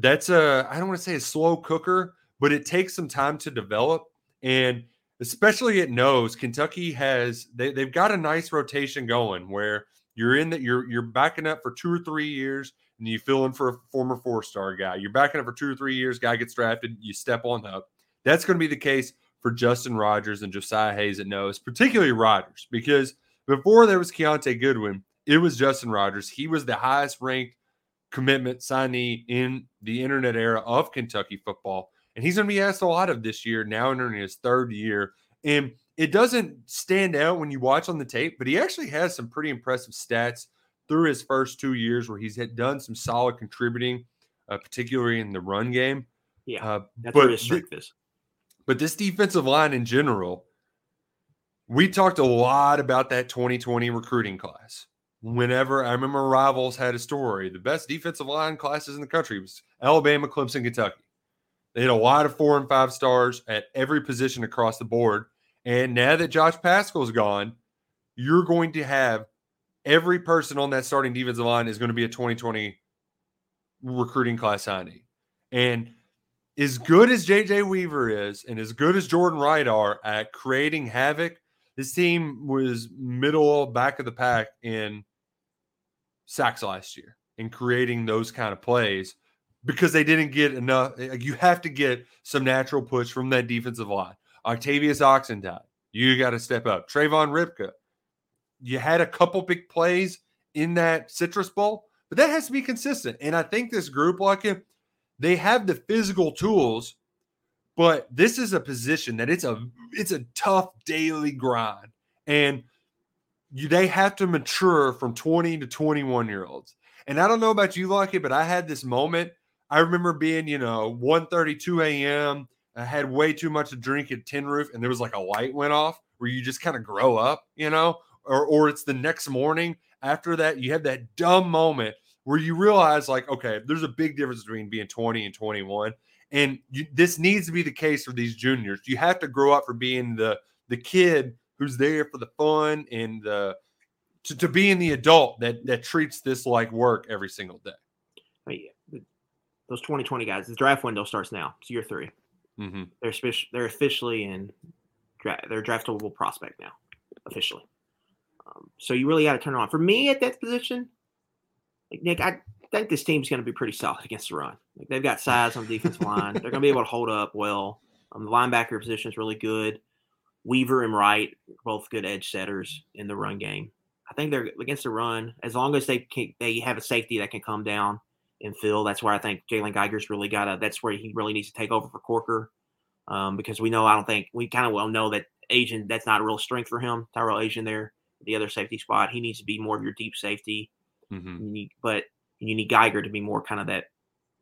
that's a, I don't want to say a slow cooker, but it takes some time to develop. And especially at nose, Kentucky has, they, they've got a nice rotation going where you're in that you're, you're backing up for two or three years and you fill in for a former four star guy. You're backing up for two or three years, guy gets drafted, you step on up. That's going to be the case for Justin Rogers and Josiah Hayes at nose, particularly Rogers, because before there was Kiyaunta Goodwin, it was Justin Rogers. He was the highest ranked commitment signee in the internet era of Kentucky football. And he's going to be asked a lot of this year, now entering his third year. And it doesn't stand out when you watch on the tape, but he actually has some pretty impressive stats through his first two years where he's had done some solid contributing, uh, particularly in the run game. Yeah, Uh, that's but where his strength is. but this defensive line in general, we talked a lot about that 2020 recruiting class. Whenever I remember Rivals had a story, the best defensive line classes in the country was Alabama, Clemson, Kentucky. They had a lot of four and five stars at every position across the board. And now that Josh Paschal's gone, you're going to have every person on that starting defensive line is going to be a 2020 recruiting class signing. And as good as JJ Weaver is, and as good as Jordan Wright are at creating havoc, this team was middle back of the pack in sacks last year in creating those kind of plays because they didn't get enough. Eh, you have to get some natural push from that defensive line. Octavius Oxendine, you got to step up. Tre'Vonn Rybka, you had a couple big plays in that Citrus Bowl, but that has to be consistent. And I think this group, like it, they have the physical tools, but this is a position that it's a it's a tough daily grind, and you, they have to mature from 20 to 21 year olds. And I don't know about you, Lucky, but I had this moment. I remember being, you know, 1:32 a.m. I had way too much to drink at Tin Roof, and there was like a light went off where you just kind of grow up, you know, or or it's the next morning after that you have that dumb moment where you realize like okay there's a big difference between being 20 and 21 and you, this needs to be the case for these juniors. You have to grow up for being the the kid who's there for the fun and the to, to being the adult that that treats this like work every single day. I mean, those 2020 guys the draft window starts now. It's year 3 mm-hmm. they're speci- they're officially in dra- they're draftable prospect now officially. Um, so you really got to turn it on. For me at that position, like Nick, I think this team's going to be pretty solid against the run. Like they've got size on the defensive line. They're going to be able to hold up well. Um, the linebacker position is really good. Weaver and Wright, both good edge setters in the run game. I think they're against the run as long as they can, they have a safety that can come down and fill. That's where I think Jalen Geiger's really got to. That's where he really needs to take over for Corker, um, because we know I don't think we kind of well know that Ajian that's not a real strength for him. Tyrell Ajian there the other safety spot. He needs to be more of your deep safety. Mm-hmm. You but you need Geiger to be more kind of that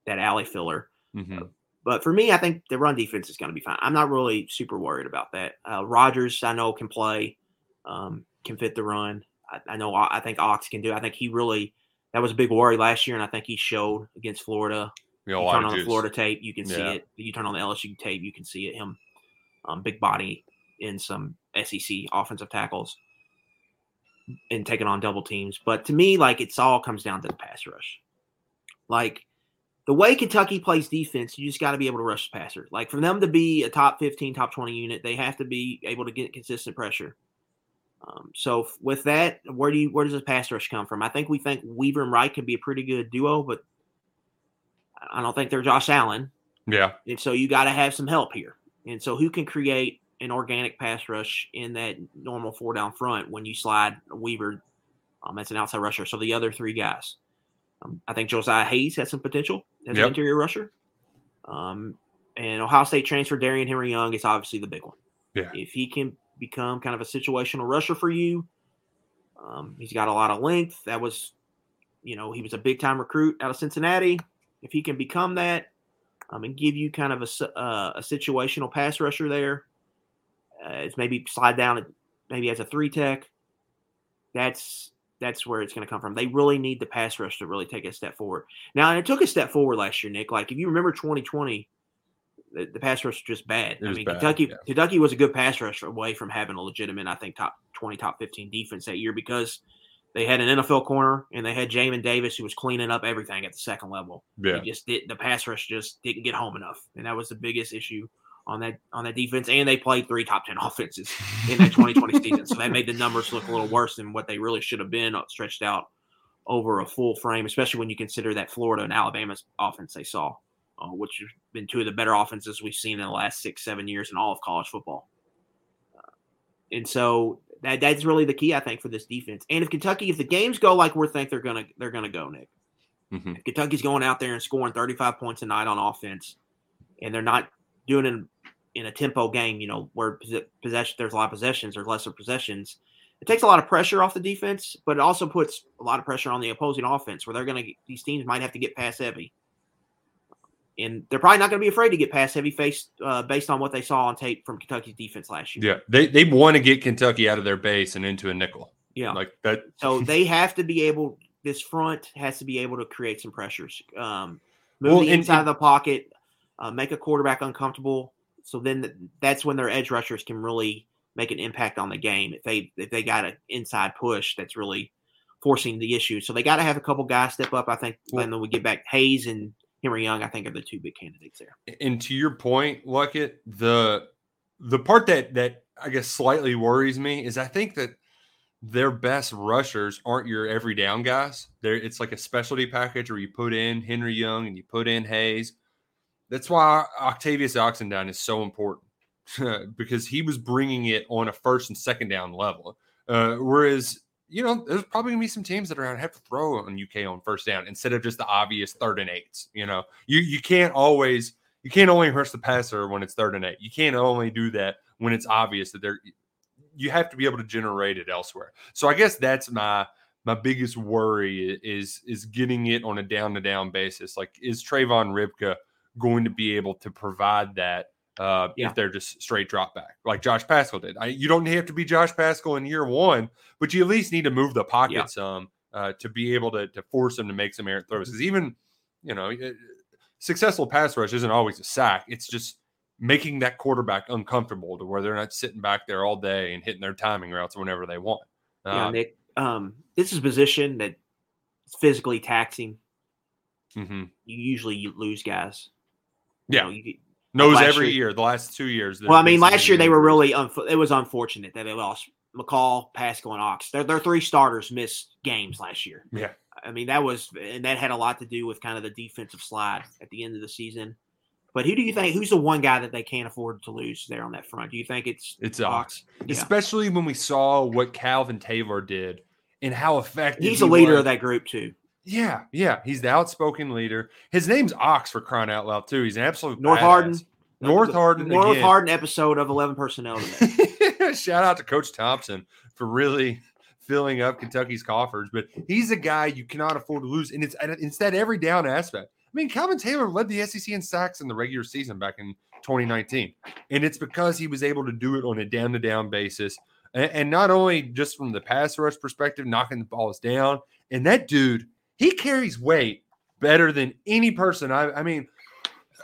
that alley filler. Mm-hmm. Uh, but for me, I think the run defense is going to be fine. I'm not really super worried about that. Uh, Rogers, I know can play, um, can fit the run. I, I, know. I think Ox can do. I think he really that was a big worry last year, and I think he showed against Florida. You, you turn on the Florida tape, you can yeah. see it. You turn on the LSU tape, you can see it. Him, um, big body in some SEC offensive tackles and taking on double teams. But to me, like it's all comes down to the pass rush. Like the way Kentucky plays defense, you just got to be able to rush the passer. Like for them to be a top 15, top 20 unit, they have to be able to get consistent pressure. Um, so with that, where do you where does this pass rush come from? I think we think Weaver and Wright could be a pretty good duo, but I don't think they're Josh Allen. Yeah. And so you got to have some help here. And so who can create an organic pass rush in that normal four down front when you slide Weaver um, as an outside rusher. So the other three guys, um, I think Josiah Hayes has some potential as Yep. an interior rusher. Um, and Ohio State transfer Darion Henry Young is obviously the big one. Yeah. If he can become kind of a situational rusher for you, um, he's got a lot of length. That was, you know, he was a big time recruit out of Cincinnati. If he can become that um, and give you kind of a, uh, a situational pass rusher there, uh, it's maybe slide down maybe as a three tech. That's that's where it's going to come from. They really need the pass rush to really take a step forward. Now, and it took a step forward last year, Nick. Like if you remember 2020, the, the pass rush was just bad. I mean, bad, Kentucky yeah. Kentucky was a good pass rush away from having a legitimate, I think, top 20, top 15 defense that year because they had an NFL corner and they had Jamin Davis who was cleaning up everything at the second level. Yeah. Just did the pass rush just didn't get home enough, and that was the biggest issue on that on that defense. And they played three top ten offenses in that 2020 season, so that made the numbers look a little worse than what they really should have been, uh, stretched out over a full frame. Especially when you consider that Florida and Alabama's offense they saw, uh, which have been two of the better offenses we've seen in the last six seven years in all of college football. Uh, and so that that's really the key, I think, for this defense. And if Kentucky, if the games go like we think they're gonna they're gonna go, Nick, Mhm. if Kentucky's going out there and scoring 35 points a night on offense, and they're not doing it in a tempo game, you know, where possession there's a lot of possessions, there's lesser possessions. It takes a lot of pressure off the defense, but it also puts a lot of pressure on the opposing offense, where they're going to these teams might have to get pass heavy, and they're probably not going to be afraid to get pass heavy, faced uh, based on what they saw on tape from Kentucky's defense last year. Yeah. They they want to get Kentucky out of their base and into a nickel. Yeah. Like that. So they have to be able. This front has to be able to create some pressures. Um, move Well, the and- inside of the pocket. uh, make a quarterback uncomfortable. So then that's when their edge rushers can really make an impact on the game if they if they got an inside push that's really forcing the issue. So they got to have a couple guys step up. I think when we get back, Hayes and Henry Young, I think are the two big candidates there. And to your point, Luckett, the the part that that I guess slightly worries me is I think that their best rushers aren't your every down guys. There, it's like a specialty package where you put in Henry Young and you put in Hayes. That's why Octavius Oxendine is so important because he was bringing it on a first and second down level. Uh, whereas, you know, there's probably gonna be some teams that are gonna have to throw on UK on first down instead of just the obvious third and eights. You know, you you can't always you can't only hurt the passer when it's third and eight. You can't only do that when it's obvious that they're you have to be able to generate it elsewhere. So I guess that's my my biggest worry is is getting it on a down to down basis. Like is Tre'Vonn Rybka going to be able to provide that uh, Yeah. if they're just straight drop back like Josh Paschal did? I, you don't have to be Josh Paschal in year one, but you at least need to move the pocket Yeah. some uh, to be able to to force him to make some errant throws. Because even you know successful pass rush isn't always a sack. It's just making that quarterback uncomfortable to where they're not sitting back there all day and hitting their timing routes whenever they want. yeah, Uh, Nick. Um, this is a position that is physically taxing. mhm. You usually you lose guys. You Yeah, know, you, knows every year- year. The last two years. well, I mean, last year they were really unf- it was unfortunate that they lost McCall, Paschal, and Ox. Their their three starters missed games last year. Yeah. I mean, that was and that had a lot to do with kind of the defensive slide at the end of the season. But who do you think? Who's the one guy that they can't afford to lose there on that front? Do you think it's It's Ox, Yeah. especially when we saw what Calvin Taylor did and how effective He's he a leader was. of that group too. Yeah, yeah, he's the outspoken leader. His name's Ox for crying out loud too. He's an absolute North badass. Hardin. North Hardin. North again. Hardin episode of Eleven Personnel today. Shout out to Coach Thompson for really filling up Kentucky's coffers. But he's a guy you cannot afford to lose, and it's and it's that every down aspect. I mean, Calvin Taylor led the SEC in sacks in the regular season back in 2019, and it's because he was able to do it on a down to down basis, and, and not only just from the pass rush perspective, knocking the balls down. And that dude, he carries weight better than any person. I, I mean.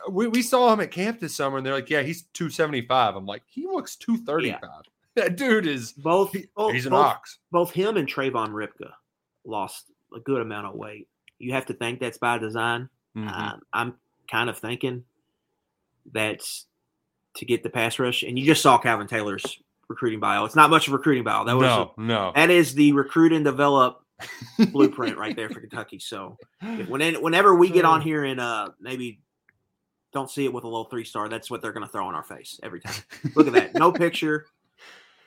We, we saw him at camp this summer, and they're like, "Yeah, he's 275." I'm like, "He looks 235." That dude is Both, he- both he's an both, ox. both him and Tre'Vonn Rybka lost a good amount of weight. You have to think that's by design. Mhm. Um, I'm kind of thinking that's to get the pass rush. And you just saw Calvin Taylor's recruiting bio. It's not much of a recruiting bio. That was no, no. that is the recruit and develop blueprint right there for Kentucky. So when, whenever we get on here and uh maybe don't see it with a little three star, that's what they're going to throw in our face every time. Look at that, no picture.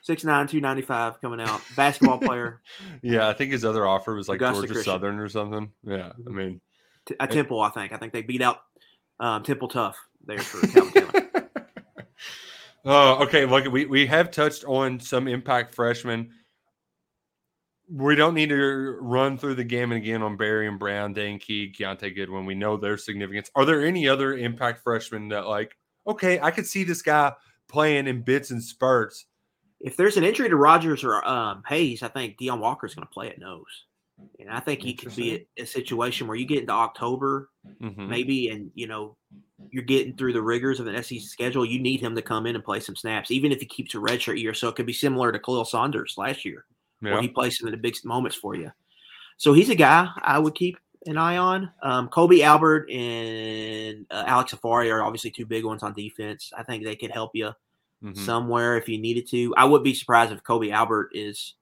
6'9", 295 coming out. Basketball player. yeah, I think his other offer was like Augusta Georgia Christian. Southern or something. Yeah, I mean, T- a Temple, I think. I think they beat out um, Temple Tough there for Calvin Taylor. oh, okay. Look, we we have touched on some impact freshmen. We don't need to run through the gamut again on Barion Brown, Dane Key, Kiyaunta Goodwin. We know their significance. Are there any other impact freshmen that like? Okay, I could see this guy playing in bits and spurts. If there's an injury to Rogers or um, Hayes, I think Deone Walker is going to play at nose. And I think he could be a, a situation where you get into October, Mhm. maybe, and you know you're getting through the rigors of an SEC schedule. You need him to come in and play some snaps, even if he keeps a redshirt year. So it could be similar to Khalil Saunders last year, Yeah. he plays some of the big moments for you. So he's a guy I would keep an eye on. Um, Kobe Albert and uh, Alex Afari are obviously two big ones on defense. I think they could help you Mhm. somewhere if you needed to. I would be surprised if Kobe Albert is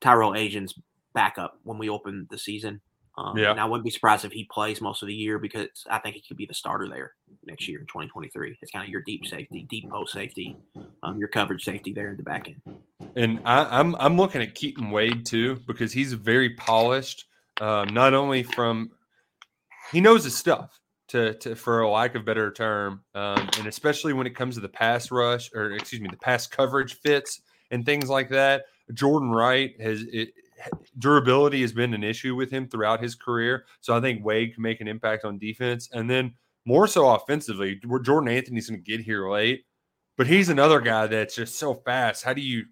Tyrell Ajian's backup when we open the season. Um, Yeah. And I wouldn't be surprised if he plays most of the year because I think he could be the starter there next year in 2023. It's kind of your deep safety, deep post safety, um, your coverage safety there in the back end. And I, I'm I'm looking at Keaton Wade too because he's very polished. Um, not only from he knows his stuff to, to for a lack of better term, um, and especially when it comes to the pass rush or excuse me the pass coverage fits and things like that. Jordan Wright has it, durability has been an issue with him throughout his career, so I think Wade can make an impact on defense, and then more so offensively. where Jordan Anthony's going to get here late, but he's another guy that's just so fast. How do you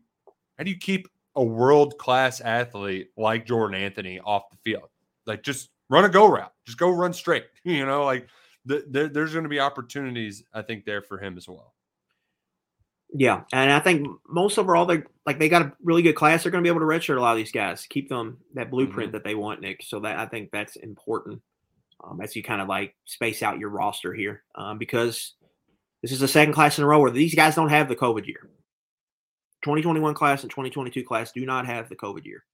how do you keep a world class athlete like Jordan Anthony off the field? Like just run a go route, just go run straight. You know, like th- there, there's going to be opportunities, I think, there for him as well. Yeah, and I think most overall they like they got a really good class. They're going to be able to redshirt a lot of these guys, keep them that blueprint Mm-hmm. that they want, Nick. So that I think that's important um, as you kind of like space out your roster here, um, because this is the second class in a row where these guys don't have the COVID year. 2021 class and 2022 class do not have the COVID year,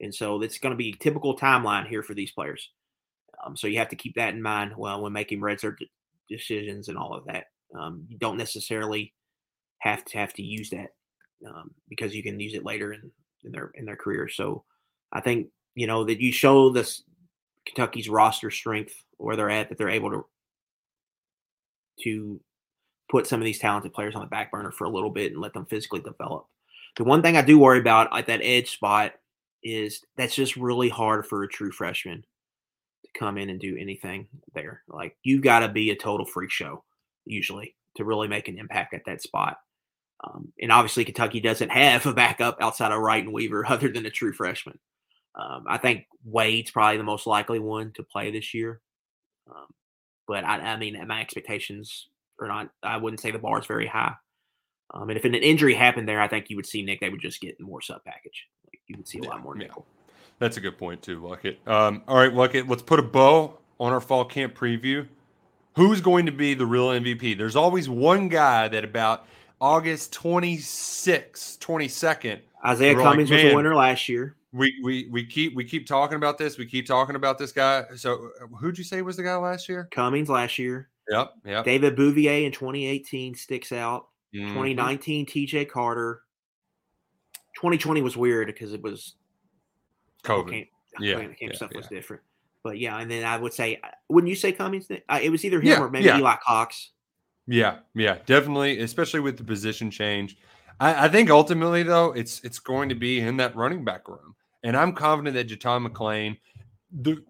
and so it's going to be typical timeline here for these players. Um, so you have to keep that in mind well when making redshirt de- decisions and all of that. Um, you don't necessarily have to have to use that um, because you can use it later in, in their in their career. So I think you know that you show this Kentucky's roster strength where they're at that they're able to to put some of these talented players on the back burner for a little bit and let them physically develop. The one thing I do worry about at that edge spot is that's just really hard for a true freshman to come in and do anything there. Like you've got to be a total freak show usually to really make an impact at that spot. Um, and obviously, Kentucky doesn't have a backup outside of Wright and Weaver other than a true freshman. Um, I think Wade's probably the most likely one to play this year. Um, but I, I mean, my expectations are not, I wouldn't say the bar is very high. Um, and if an injury happened there, I think you would see Nick, they would just get more sub package. Like you would see a lot more nickel. That's a good point too, Luckett. Um, all right, Luckett, let's put a bow on our fall camp preview. Who's going to be the real MVP? There's always one guy that about August 26th, 22nd. Izayah like, Cummings was "Man, a winner last year. We, we we keep we keep talking about this. We keep talking about this guy. So uh, who'd you say was the guy last year? Cummings last year. Yep, yep. David Bouvier in 2018 sticks out. Mhm. 2019 TJ Carter. 2020 was weird because it was COVID. Camp, Yeah, camp yeah, stuff was different. But yeah, and then I would say, uh, wouldn't you say Cummings? Uh, it was either him Yeah, or maybe yeah. Eli Cox. Yeah, yeah, definitely, especially with the position change. I, I think ultimately though, it's it's going to be in that running back room, and I'm confident that JuTahn McClain, the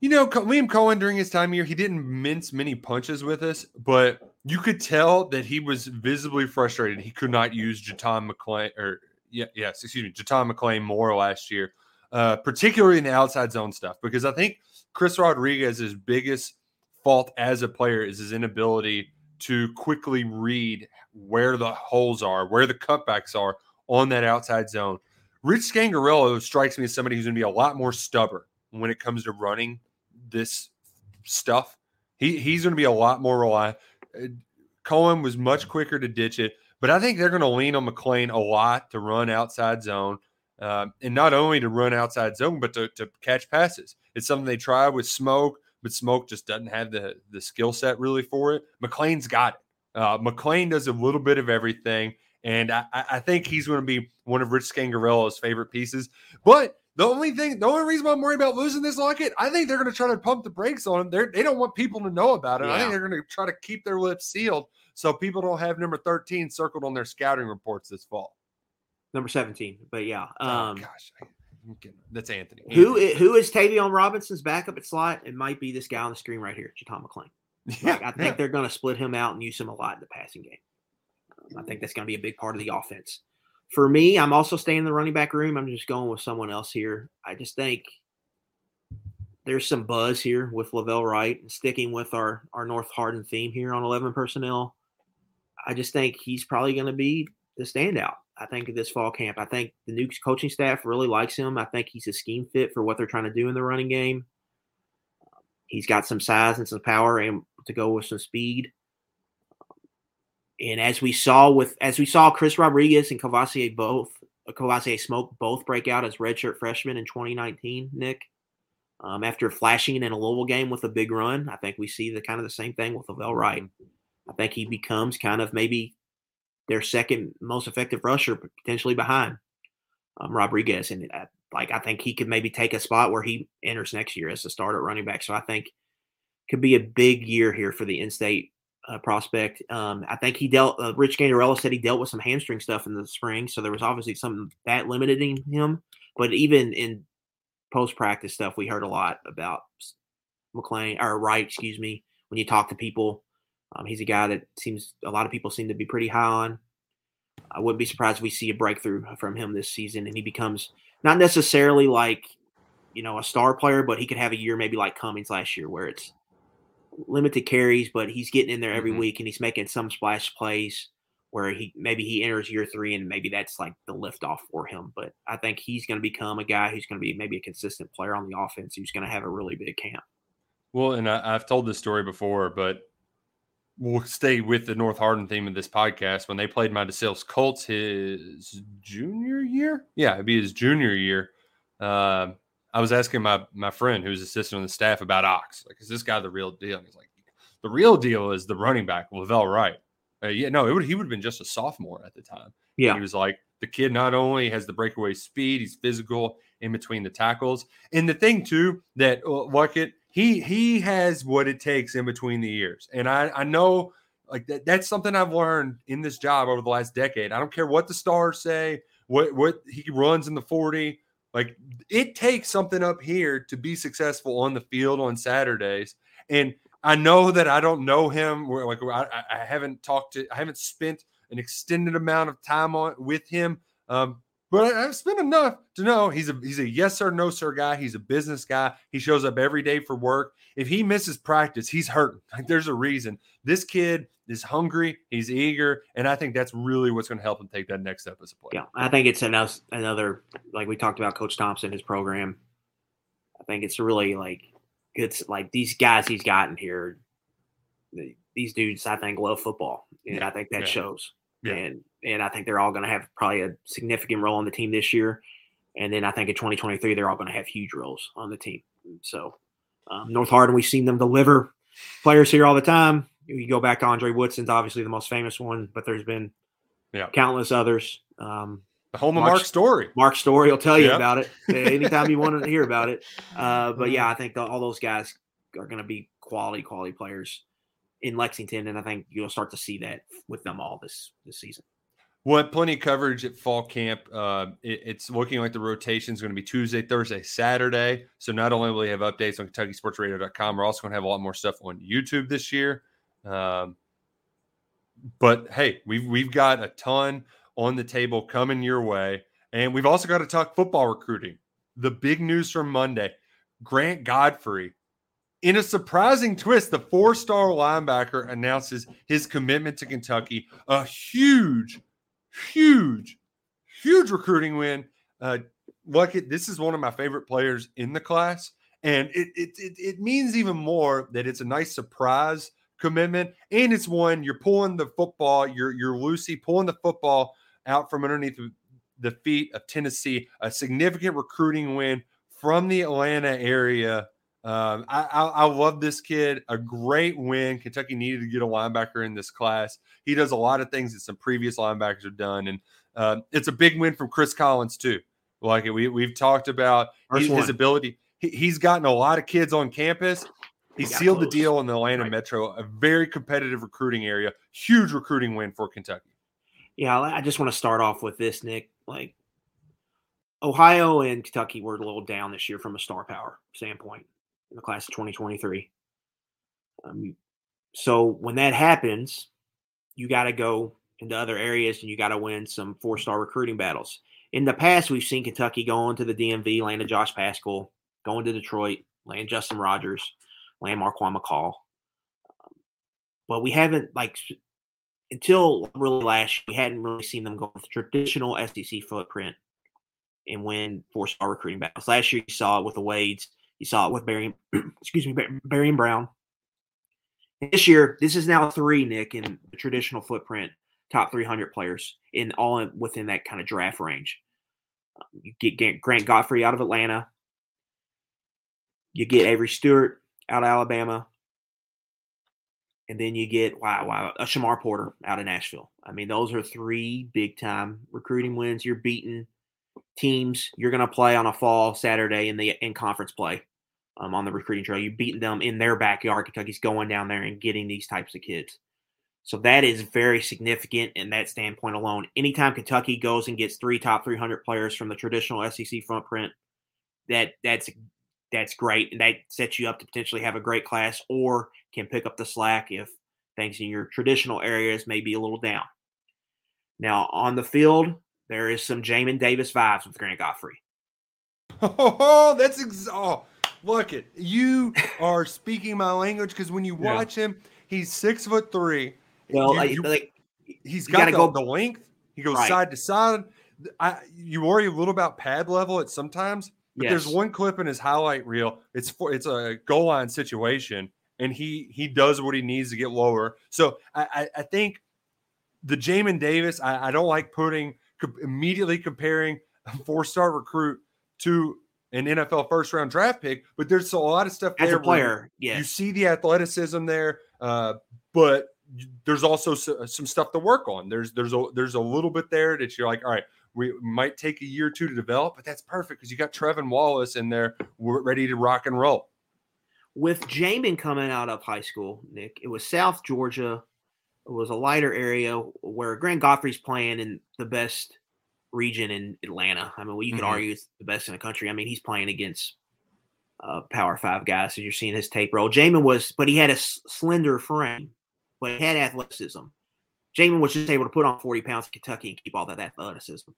you know, Liam Coen during his time here, he didn't mince many punches with us, but you could tell that he was visibly frustrated. He could not use JuTahn McClain or yeah, yes, excuse me, JuTahn McClain more last year, uh, particularly in the outside zone stuff, because I think Chris Rodriguez's biggest fault as a player is his inability to quickly read where the holes are, where the cutbacks are on that outside zone. Rich Scangarello strikes me as somebody who's going to be a lot more stubborn when it comes to running this stuff. He he's going to be a lot more reliant. Coen was much quicker to ditch it, but I think they're going to lean on McClain a lot to run outside zone, um, and not only to run outside zone, but to, to catch passes. It's something they try with Smoke, but Smoke just doesn't have the the skill set really for it. McClain's got it. Uh, McLean does a little bit of everything, and I, I think he's going to be one of Rich Scangarello's favorite pieces. But the only thing, the only reason why I'm worried about losing this Luckett, I think they're going to try to pump the brakes on him. They're, they don't want people to know about it. I think they're going to try to keep their lips sealed so people don't have number 13 circled on their scouting reports this fall. Number 17. But yeah. oh, Um, gosh. I- I'm kidding. That's Anthony. who Anthony. is, who is Tayvion Robinson's backup at slot? It might be this guy on the screen right here, JuTahn McClain. Yeah, Like, I think they're going to split him out and use him a lot in the passing game. Um, I think that's going to be a big part of the offense. For me, I'm also staying in the running back room. I'm just going with someone else here. I just think there's some buzz here with La'Vell Wright and sticking with our our North Hardin theme here on 11 personnel. I just think he's probably going to be the standout. I think at this fall camp. I think the new coaching staff really likes him. I think he's a scheme fit for what they're trying to do in the running game. He's got some size and some power and to go with some speed. And as we saw with as we saw Chris Rodriguez and Kavosiey both Kavosiey Smoke both break out as redshirt freshmen in 2019, Nick. Um, after flashing in a Louisville game with a big run, I think we see the kind of the same thing with La'Vell Wright. I think he becomes kind of maybe their second most effective rusher, potentially behind um, Rodriguez. And uh, like I think he could maybe take a spot where he enters next year as a starter running back. So I think could be a big year here for the in-state uh, prospect. Um, I think he dealt. Uh, Rich Scangarello said he dealt with some hamstring stuff in the spring, so there was obviously something that limiting him. But even in post-practice stuff, we heard a lot about McClain or Wright, excuse me. When you talk to people, um, he's a guy that seems a lot of people seem to be pretty high on. I wouldn't be surprised if we see a breakthrough from him this season, and he becomes not necessarily like you know a star player, but he could have a year maybe like Cummings last year, where it's limited carries, but he's getting in there every Mhm. week and he's making some splash plays where he maybe he enters year three and maybe that's like the lift off for him. But I think he's going to become a guy who's going to be maybe a consistent player on the offense who's going to have a really big camp. Well, and I, I've told this story before, but we'll stay with the North Hardin theme of this podcast. When they played my DeSales Colts his junior year, yeah, it'd be his junior year. Um, I was asking my my friend who's assistant on the staff about Ox. Like, is this guy the real deal? And he's like, the real deal is the running back, La'Vell Wright. Uh, yeah, no, it would, he would have been just a sophomore at the time. Yeah. He was like, the kid not only has the breakaway speed, he's physical in between the tackles. And the thing too that uh, Luckett, he he has what it takes in between the years. And I I know like that, that's something I've learned in this job over the last decade. I don't care what the stars say, what what he runs in the 40. Like it takes something up here to be successful on the field on Saturdays. And I know that I don't know him. Like I- I haven't talked to, I haven't spent an extended amount of time on with him. Um, but I've spent enough to know he's a he's a yes or no sir guy. He's a business guy. He shows up every day for work. If he misses practice, he's hurting. Like there's a reason. This kid is hungry. He's eager, and I think that's really what's going to help him take that next step as a player. Yeah, I think it's another another like we talked about Coach Thompson, his program. I think it's really like it's like these guys he's gotten here. These dudes, I think, love football, and Yeah, I think that yeah. shows. Yeah. And and I think they're all going to have probably a significant role on the team this year, and then I think in 2023 they're all going to have huge roles on the team. So um, North Hardin, we've seen them deliver players here all the time. You go back to Andre Woodson's obviously the most famous one, but there's been Yeah. countless others. Um, The home of Mark- Story. Mark Story will tell you about it anytime you want to hear about it. Uh, but yeah, I think the, all those guys are going to be quality, quality players in Lexington, and I think you'll start to see that with them all this this season. Well, plenty of coverage at fall camp. Uh, it- it's looking like the rotation is going to be Tuesday, Thursday, Saturday. So not only will we have updates on KentuckySportsRadio.com, we're also going to have a lot more stuff on YouTube this year. Um, but hey, we've we've got a ton on the table coming your way, and we've also got to talk football recruiting. The big news from Monday: Grant Godfrey. In a surprising twist, the four-star linebacker announces his commitment to Kentucky. A huge huge, huge recruiting win. Uh, Luckett, this is one of my favorite players in the class, and it, it it it means even more that it's a nice surprise commitment, and it's one you're pulling the football, you're you're Lucy pulling the football out from underneath the feet of Tennessee. A significant recruiting win from the Atlanta area. Um, I, I, I love this kid. A great win. Kentucky needed to get a linebacker in this class. He does a lot of things that some previous linebackers have done, and uh, it's a big win from Chris Collins too. Like we we've talked about his, his ability. He, he's gotten a lot of kids on campus. He He sealed the deal in the Atlanta Right. Metro, a very competitive recruiting area. Huge recruiting win for Kentucky. Yeah, I just want to start off with this, Nick. Like Ohio and Kentucky were a little down this year from a star power standpoint in the class of 2023. Um, so when that happens, you got to go into other areas and you got to win some four star recruiting battles. In the past, we've seen Kentucky go into the DMV, land of Josh Paschal, going to Detroit, land Justin Rogers, land Marquan McCall. Um, but we haven't like until really last year, we hadn't really seen them go with the traditional SEC footprint and win four star recruiting battles. Last year, you saw it with the Wades, you saw it with Barry, excuse me, Barion Brown. This year, this is now three, Nick, in the traditional footprint, top 300 players in all within that kind of draft range. You get, get Grant Godfrey out of Atlanta, you get Avery Stewart out of Alabama, and then you get wow, wow, a Shamar Porter out of Nashville. I mean, those are three big time recruiting wins. You're beating teams you're going to play on a fall Saturday in the in conference play um, on the recruiting trail. You're beating them in their backyard. Kentucky's going down there and getting these types of kids. So that is very significant in that standpoint alone. Anytime Kentucky goes and gets three top 300 players from the traditional SEC footprint, that that's that's great, and that sets you up to potentially have a great class, or can pick up the slack if things in your traditional areas may be a little down. Now on the field, there is some Jamin Davis vibes with Grant Godfrey. Oh, that's ex- oh, Look it, you are speaking my language because when you Yeah. watch him, he's six foot three. Well, You- I, you- like he's got the, go- the length. He goes Right. side to side. I, you worry a little about pad level at sometimes, but there's one clip in his highlight reel. It's for it's a goal line situation, and he he does what he needs to get lower. So I I, I think the Jamin Davis. I, I don't like putting immediately comparing a four star recruit to an NFL first round draft pick, but there's a lot of stuff as there a player, you see the athleticism there, uh, but there's also s- uh, some stuff to work on. There's there's a there's a little bit there that you're like, all right, we might take a year or two to develop, but that's perfect because you got Trevin Wallace in there, we're ready to rock and roll. with Jamin coming out of high school, Nick, it was South Georgia. It was a lighter area where Grant Godfrey's playing in the best region in Atlanta. I mean, well, you could Mhm. argue it's the best in the country. I mean, he's playing against uh, Power Five guys, so you're seeing his tape roll. Jamin was, but he had a s- slender frame, but he had athleticism. Jamin was just able to put on 40 pounds in Kentucky and keep all that athleticism.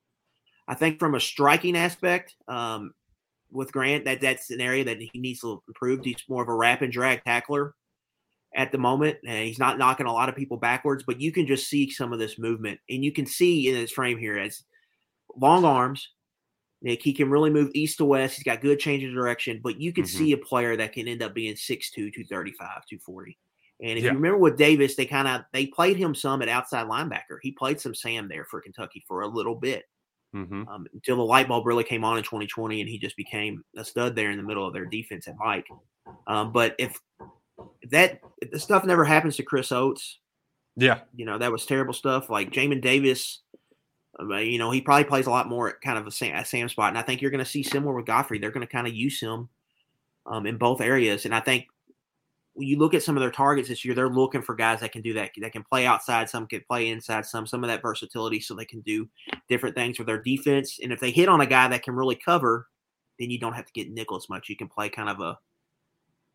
I think from a striking aspect, um, with Grant, that that's an area that he needs to improve. He's more of a wrap and drag tackler at the moment, and he's not knocking a lot of people backwards. But you can just see some of this movement, and you can see in his frame here as long arms. Nick, he can really move east to west. He's got good change of direction, but you can Mhm. see a player that can end up being 6'2", 235, 240. And if Yeah. you remember with Davis, they kind of they played him some at outside linebacker. He played some Sam there for Kentucky for a little bit Mm-hmm. um, until the light bulb really came on in 2020 and he just became a stud there in the middle of their defense at Mike. Um, but if, if that if the stuff never happens to Chris Oats, Yeah, you know that was terrible stuff. Like Jamin Davis, you know he probably plays a lot more at kind of a Sam, a Sam spot, and I think you're going to see similar with Godfrey. They're going to kind of use him um, in both areas, and I think when you look at some of their targets this year, they're looking for guys that can do that. That can play outside, some can play inside, some some of that versatility, so they can do different things with their defense. And if they hit on a guy that can really cover, then you don't have to get nickel as much. You can play kind of a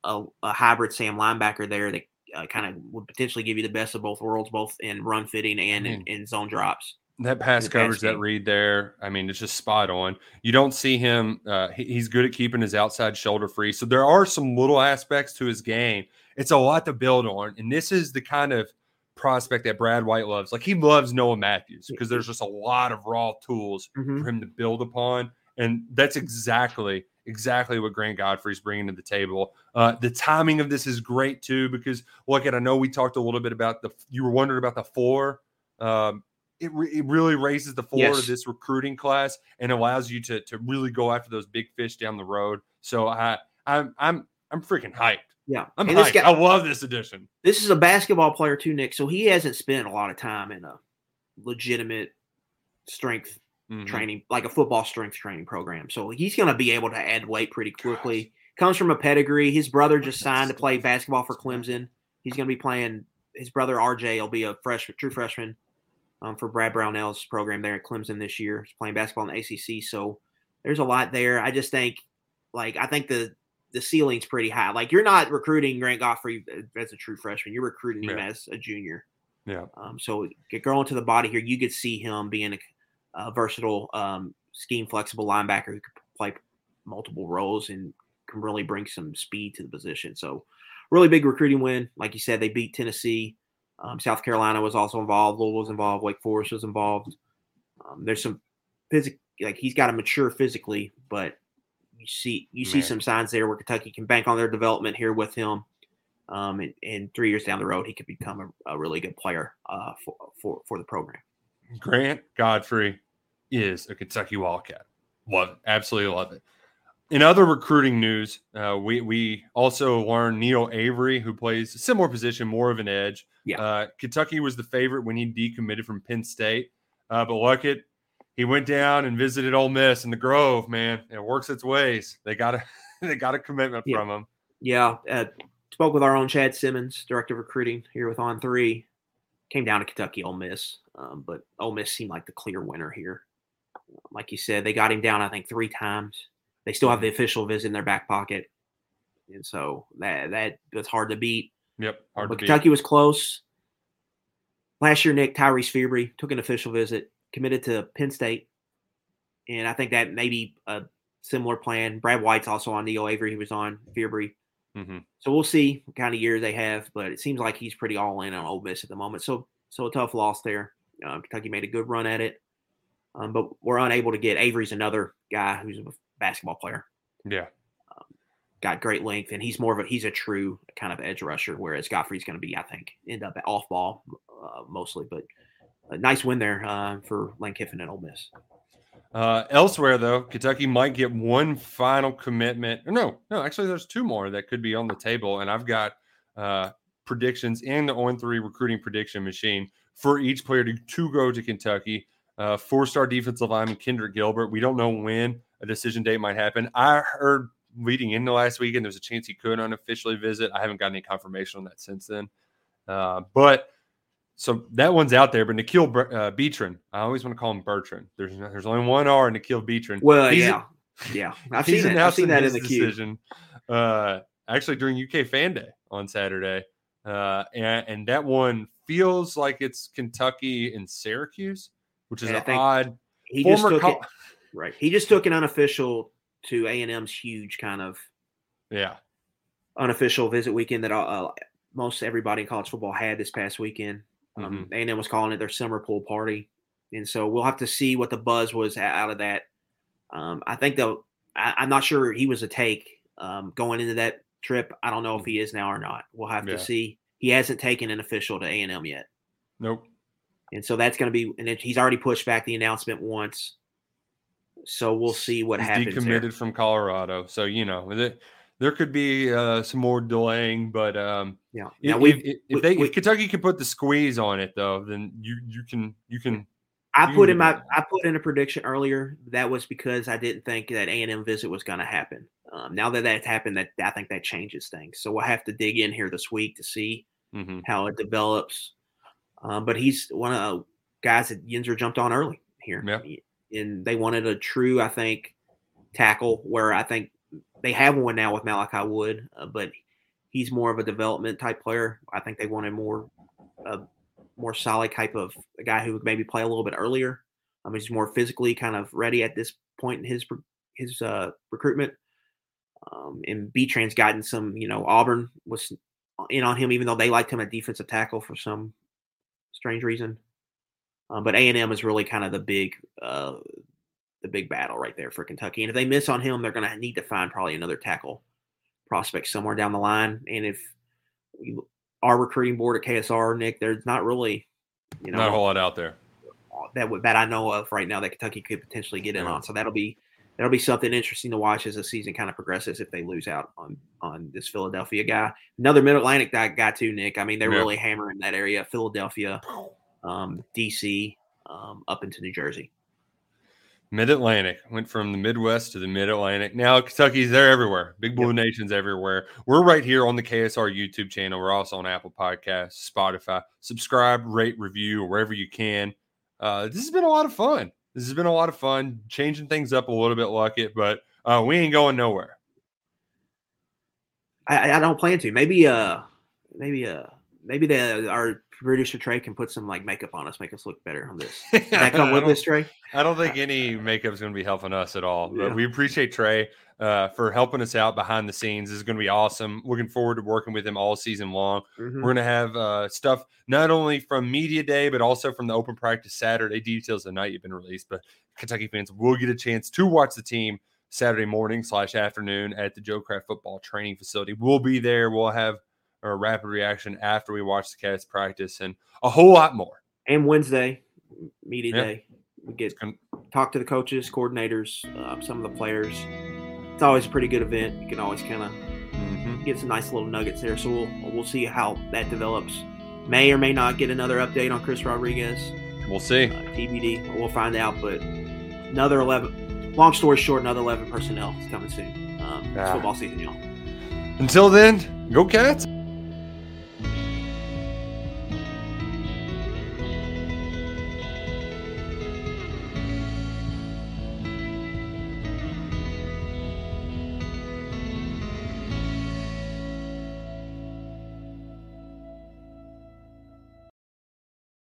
a, a hybrid Sam linebacker there that uh, kind of would potentially give you the best of both worlds, both in run fitting and in, in zone drops. That pass coverage, that read there. I mean, it's just spot on. You don't see him. Uh, he- he's good at keeping his outside shoulder free. So there are some little aspects to his game. It's a lot to build on, and this is the kind of prospect that Brad White loves. Like he loves Noah Matthews because there's just a lot of raw tools Mhm. for him to build upon, and that's exactly exactly what Grant Godfrey's bringing to the table. Uh, the timing of this is great too because look at I know we talked a little bit about the you were wondering about the four. Um, it, re- it really raises the floor Yes. to this recruiting class and allows you to to really go after those big fish down the road. So I I'm I'm I'm freaking hyped. Yeah, I'm and this hyped. guy, I love this edition. this is a basketball player too, Nick. So he hasn't spent a lot of time in a legitimate strength Mhm. training, like a football strength training program. So he's going to be able to add weight pretty quickly. Comes from a pedigree. His brother just signed to play basketball for Clemson. He's going to be playing. His brother RJ will be a freshman, true freshman, um, for Brad Brownell's program there at Clemson this year. He's playing basketball in the ACC. So there's a lot there. I just think, like, I think the the ceiling's pretty high. Like, you're not recruiting Grant Godfrey as a true freshman. You're recruiting him as a junior. Yeah. Um, so get growing to the body here, you could see him being a, a versatile, um, scheme flexible linebacker who could play multiple roles and can really bring some speed to the position. So really big recruiting win. Like you said, they beat Tennessee. Um, South Carolina was also involved. Louisville was involved. Wake Forest was involved. Um, there's some physical, like he's got to mature physically, but you see you see some signs there where Kentucky can bank on their development here with him. Um, and, and three years down the road, he could become a, a really good player uh, for, for for the program. Grant Godfrey is a Kentucky Wildcat. Love it. Absolutely love it. In other recruiting news, uh, we we also learned Neil Avery, who plays a similar position, more of an edge. Yeah. Uh, Kentucky was the favorite when he decommitted from Penn State, uh, but look it, he went down and visited Ole Miss in the Grove. Man, it works its ways. They got a they got a commitment Yeah. from him. Yeah, uh, spoke with our own Chad Simmons, director of recruiting here with On Three. Came down to Kentucky, Ole Miss, um, but Ole Miss seemed like the clear winner here. Like you said, they got him down, I think, three times. They still have the official visit in their back pocket, and so that that was hard to beat. Yep, hard but to beat. Kentucky was close. Last year, Nick Tyrese Fearbry took an official visit, committed to Penn State, and I think that maybe a similar plan. Brad White's also on Neil Avery. He was on Fearbry. Mhm. So we'll see what kind of year they have, but it seems like he's pretty all in on Ole Miss at the moment. So so a tough loss there. Um, Kentucky made a good run at it, um, but we're unable to get Avery's another guy who's a basketball player. Yeah. Got great length, and he's more of a he's a true kind of edge rusher, whereas Godfrey's going to be, I think, end up at off ball uh, mostly. But a nice win there uh, for Lane Kiffin and Ole Miss. Uh, elsewhere, though, Kentucky might get one final commitment. No, no, actually, there's two more that could be on the table, and I've got uh, predictions in the on three recruiting prediction machine for each player to, to go to Kentucky. Uh, four-star defensive lineman Kendrick Gilbert. We don't know when a decision date might happen. I heard leading into last weekend there's a chance he could unofficially visit. I haven't got any confirmation on that since then, uh, but so that one's out there. But Nikhil uh, Beatron, I always want to call him Bertrand. There's there's only one R in Nikhil Beatron. Well, He's- yeah, yeah, I've seen that. I've seen that in the queue. decision. Uh, actually, during UK Fan Day on Saturday, uh, and, and that one feels like it's Kentucky and Syracuse, which is And an odd. He just former took col- it, right. He just took an unofficial to A and M's huge kind of yeah, unofficial visit weekend that uh, most everybody in college football had this past weekend. Um, Mm-hmm. A and M was calling it their summer pool party, and so we'll have to see what the buzz was out of that. Um, I think though, I, I'm not sure he was a take um, going into that trip. I don't know if he is now or not. We'll have Yeah. to see. He hasn't taken an official to A and M yet. nope. and so that's going to be and it, he's already pushed back the announcement once so we'll see what He's happens there. decommitted from Colorado, so you know there, there could be uh, some more delaying, but um, yeah if, now we if, if they if Kentucky can put the squeeze on it though, then you you can you can i you put in my that. i put in a prediction earlier that was because i didn't think that a&m visit was going to happen um, now that that's happened that i think that changes things so we'll have to dig in here this week to see mhm. how it develops um, but he's one of the guys that yinzer jumped on early here Yeah. And they wanted a true i think tackle where i think they have one now with malachi wood uh, but he's more of a development type player i think they wanted more a more solid type of a guy who would maybe play a little bit earlier um, he's more physically kind of ready at this point in his his uh, recruitment um, and B-Trans gotten some, you know, Auburn was in on him, even though they liked him at defensive tackle for some strange reason. Um, but A and M is really kind of the big, uh, the big battle right there for Kentucky. And if they miss on him, they're going to need to find probably another tackle prospect somewhere down the line. And if we, our recruiting board at KSR, Nick, there's not really, you know, not a whole lot out there. that that I know of right now that Kentucky could potentially get in Yeah. on. So that'll be that'll be something interesting to watch as the season kind of progresses if they lose out on on this Philadelphia guy. Another Mid Atlantic guy, guy too, Nick. I mean, they're Yeah. really hammering that area, Philadelphia, um, DC, um, up into New Jersey. Mid Atlantic went from the Midwest to the Mid Atlantic. Now Kentucky's there everywhere. Big Blue Nation's everywhere. We're right here on the KSR YouTube channel. We're also on Apple Podcasts, Spotify. Subscribe, rate, review or wherever you can. Uh, this has been a lot of fun. This has been a lot of fun, changing things up a little bit, like it, but uh, we ain't going nowhere. I, I don't plan to. Maybe uh maybe uh maybe the our producer Trey can put some like makeup on us, make us look better on this. Does that come I with don't- this, Trey? I don't think any makeup is going to be helping us at all. But Yeah. we appreciate Trey uh, for helping us out behind the scenes. This is going to be awesome. Looking forward to working with him all season long. Mhm. We're going to have uh, stuff not only from media day, but also from the open practice Saturday details the night you've been released. But Kentucky fans will get a chance to watch the team Saturday morning slash afternoon at the Joe Craft Football Training Facility. We'll be there. We'll have a rapid reaction after we watch the Cats practice and a whole lot more. And Wednesday, media Yeah. day, we get Con- talk to the coaches, coordinators, uh, some of the players. It's always a pretty good event. You can always kind of Mhm. get some nice little nuggets there. So we'll we'll see how that develops. May or may not get another update on Chris Rodriguez. We'll see. Uh, TBD. We'll find out. But another eleven. Long story short, another eleven personnel is coming soon. Um, it's Ah. football season, y'all. Until then, go Cats.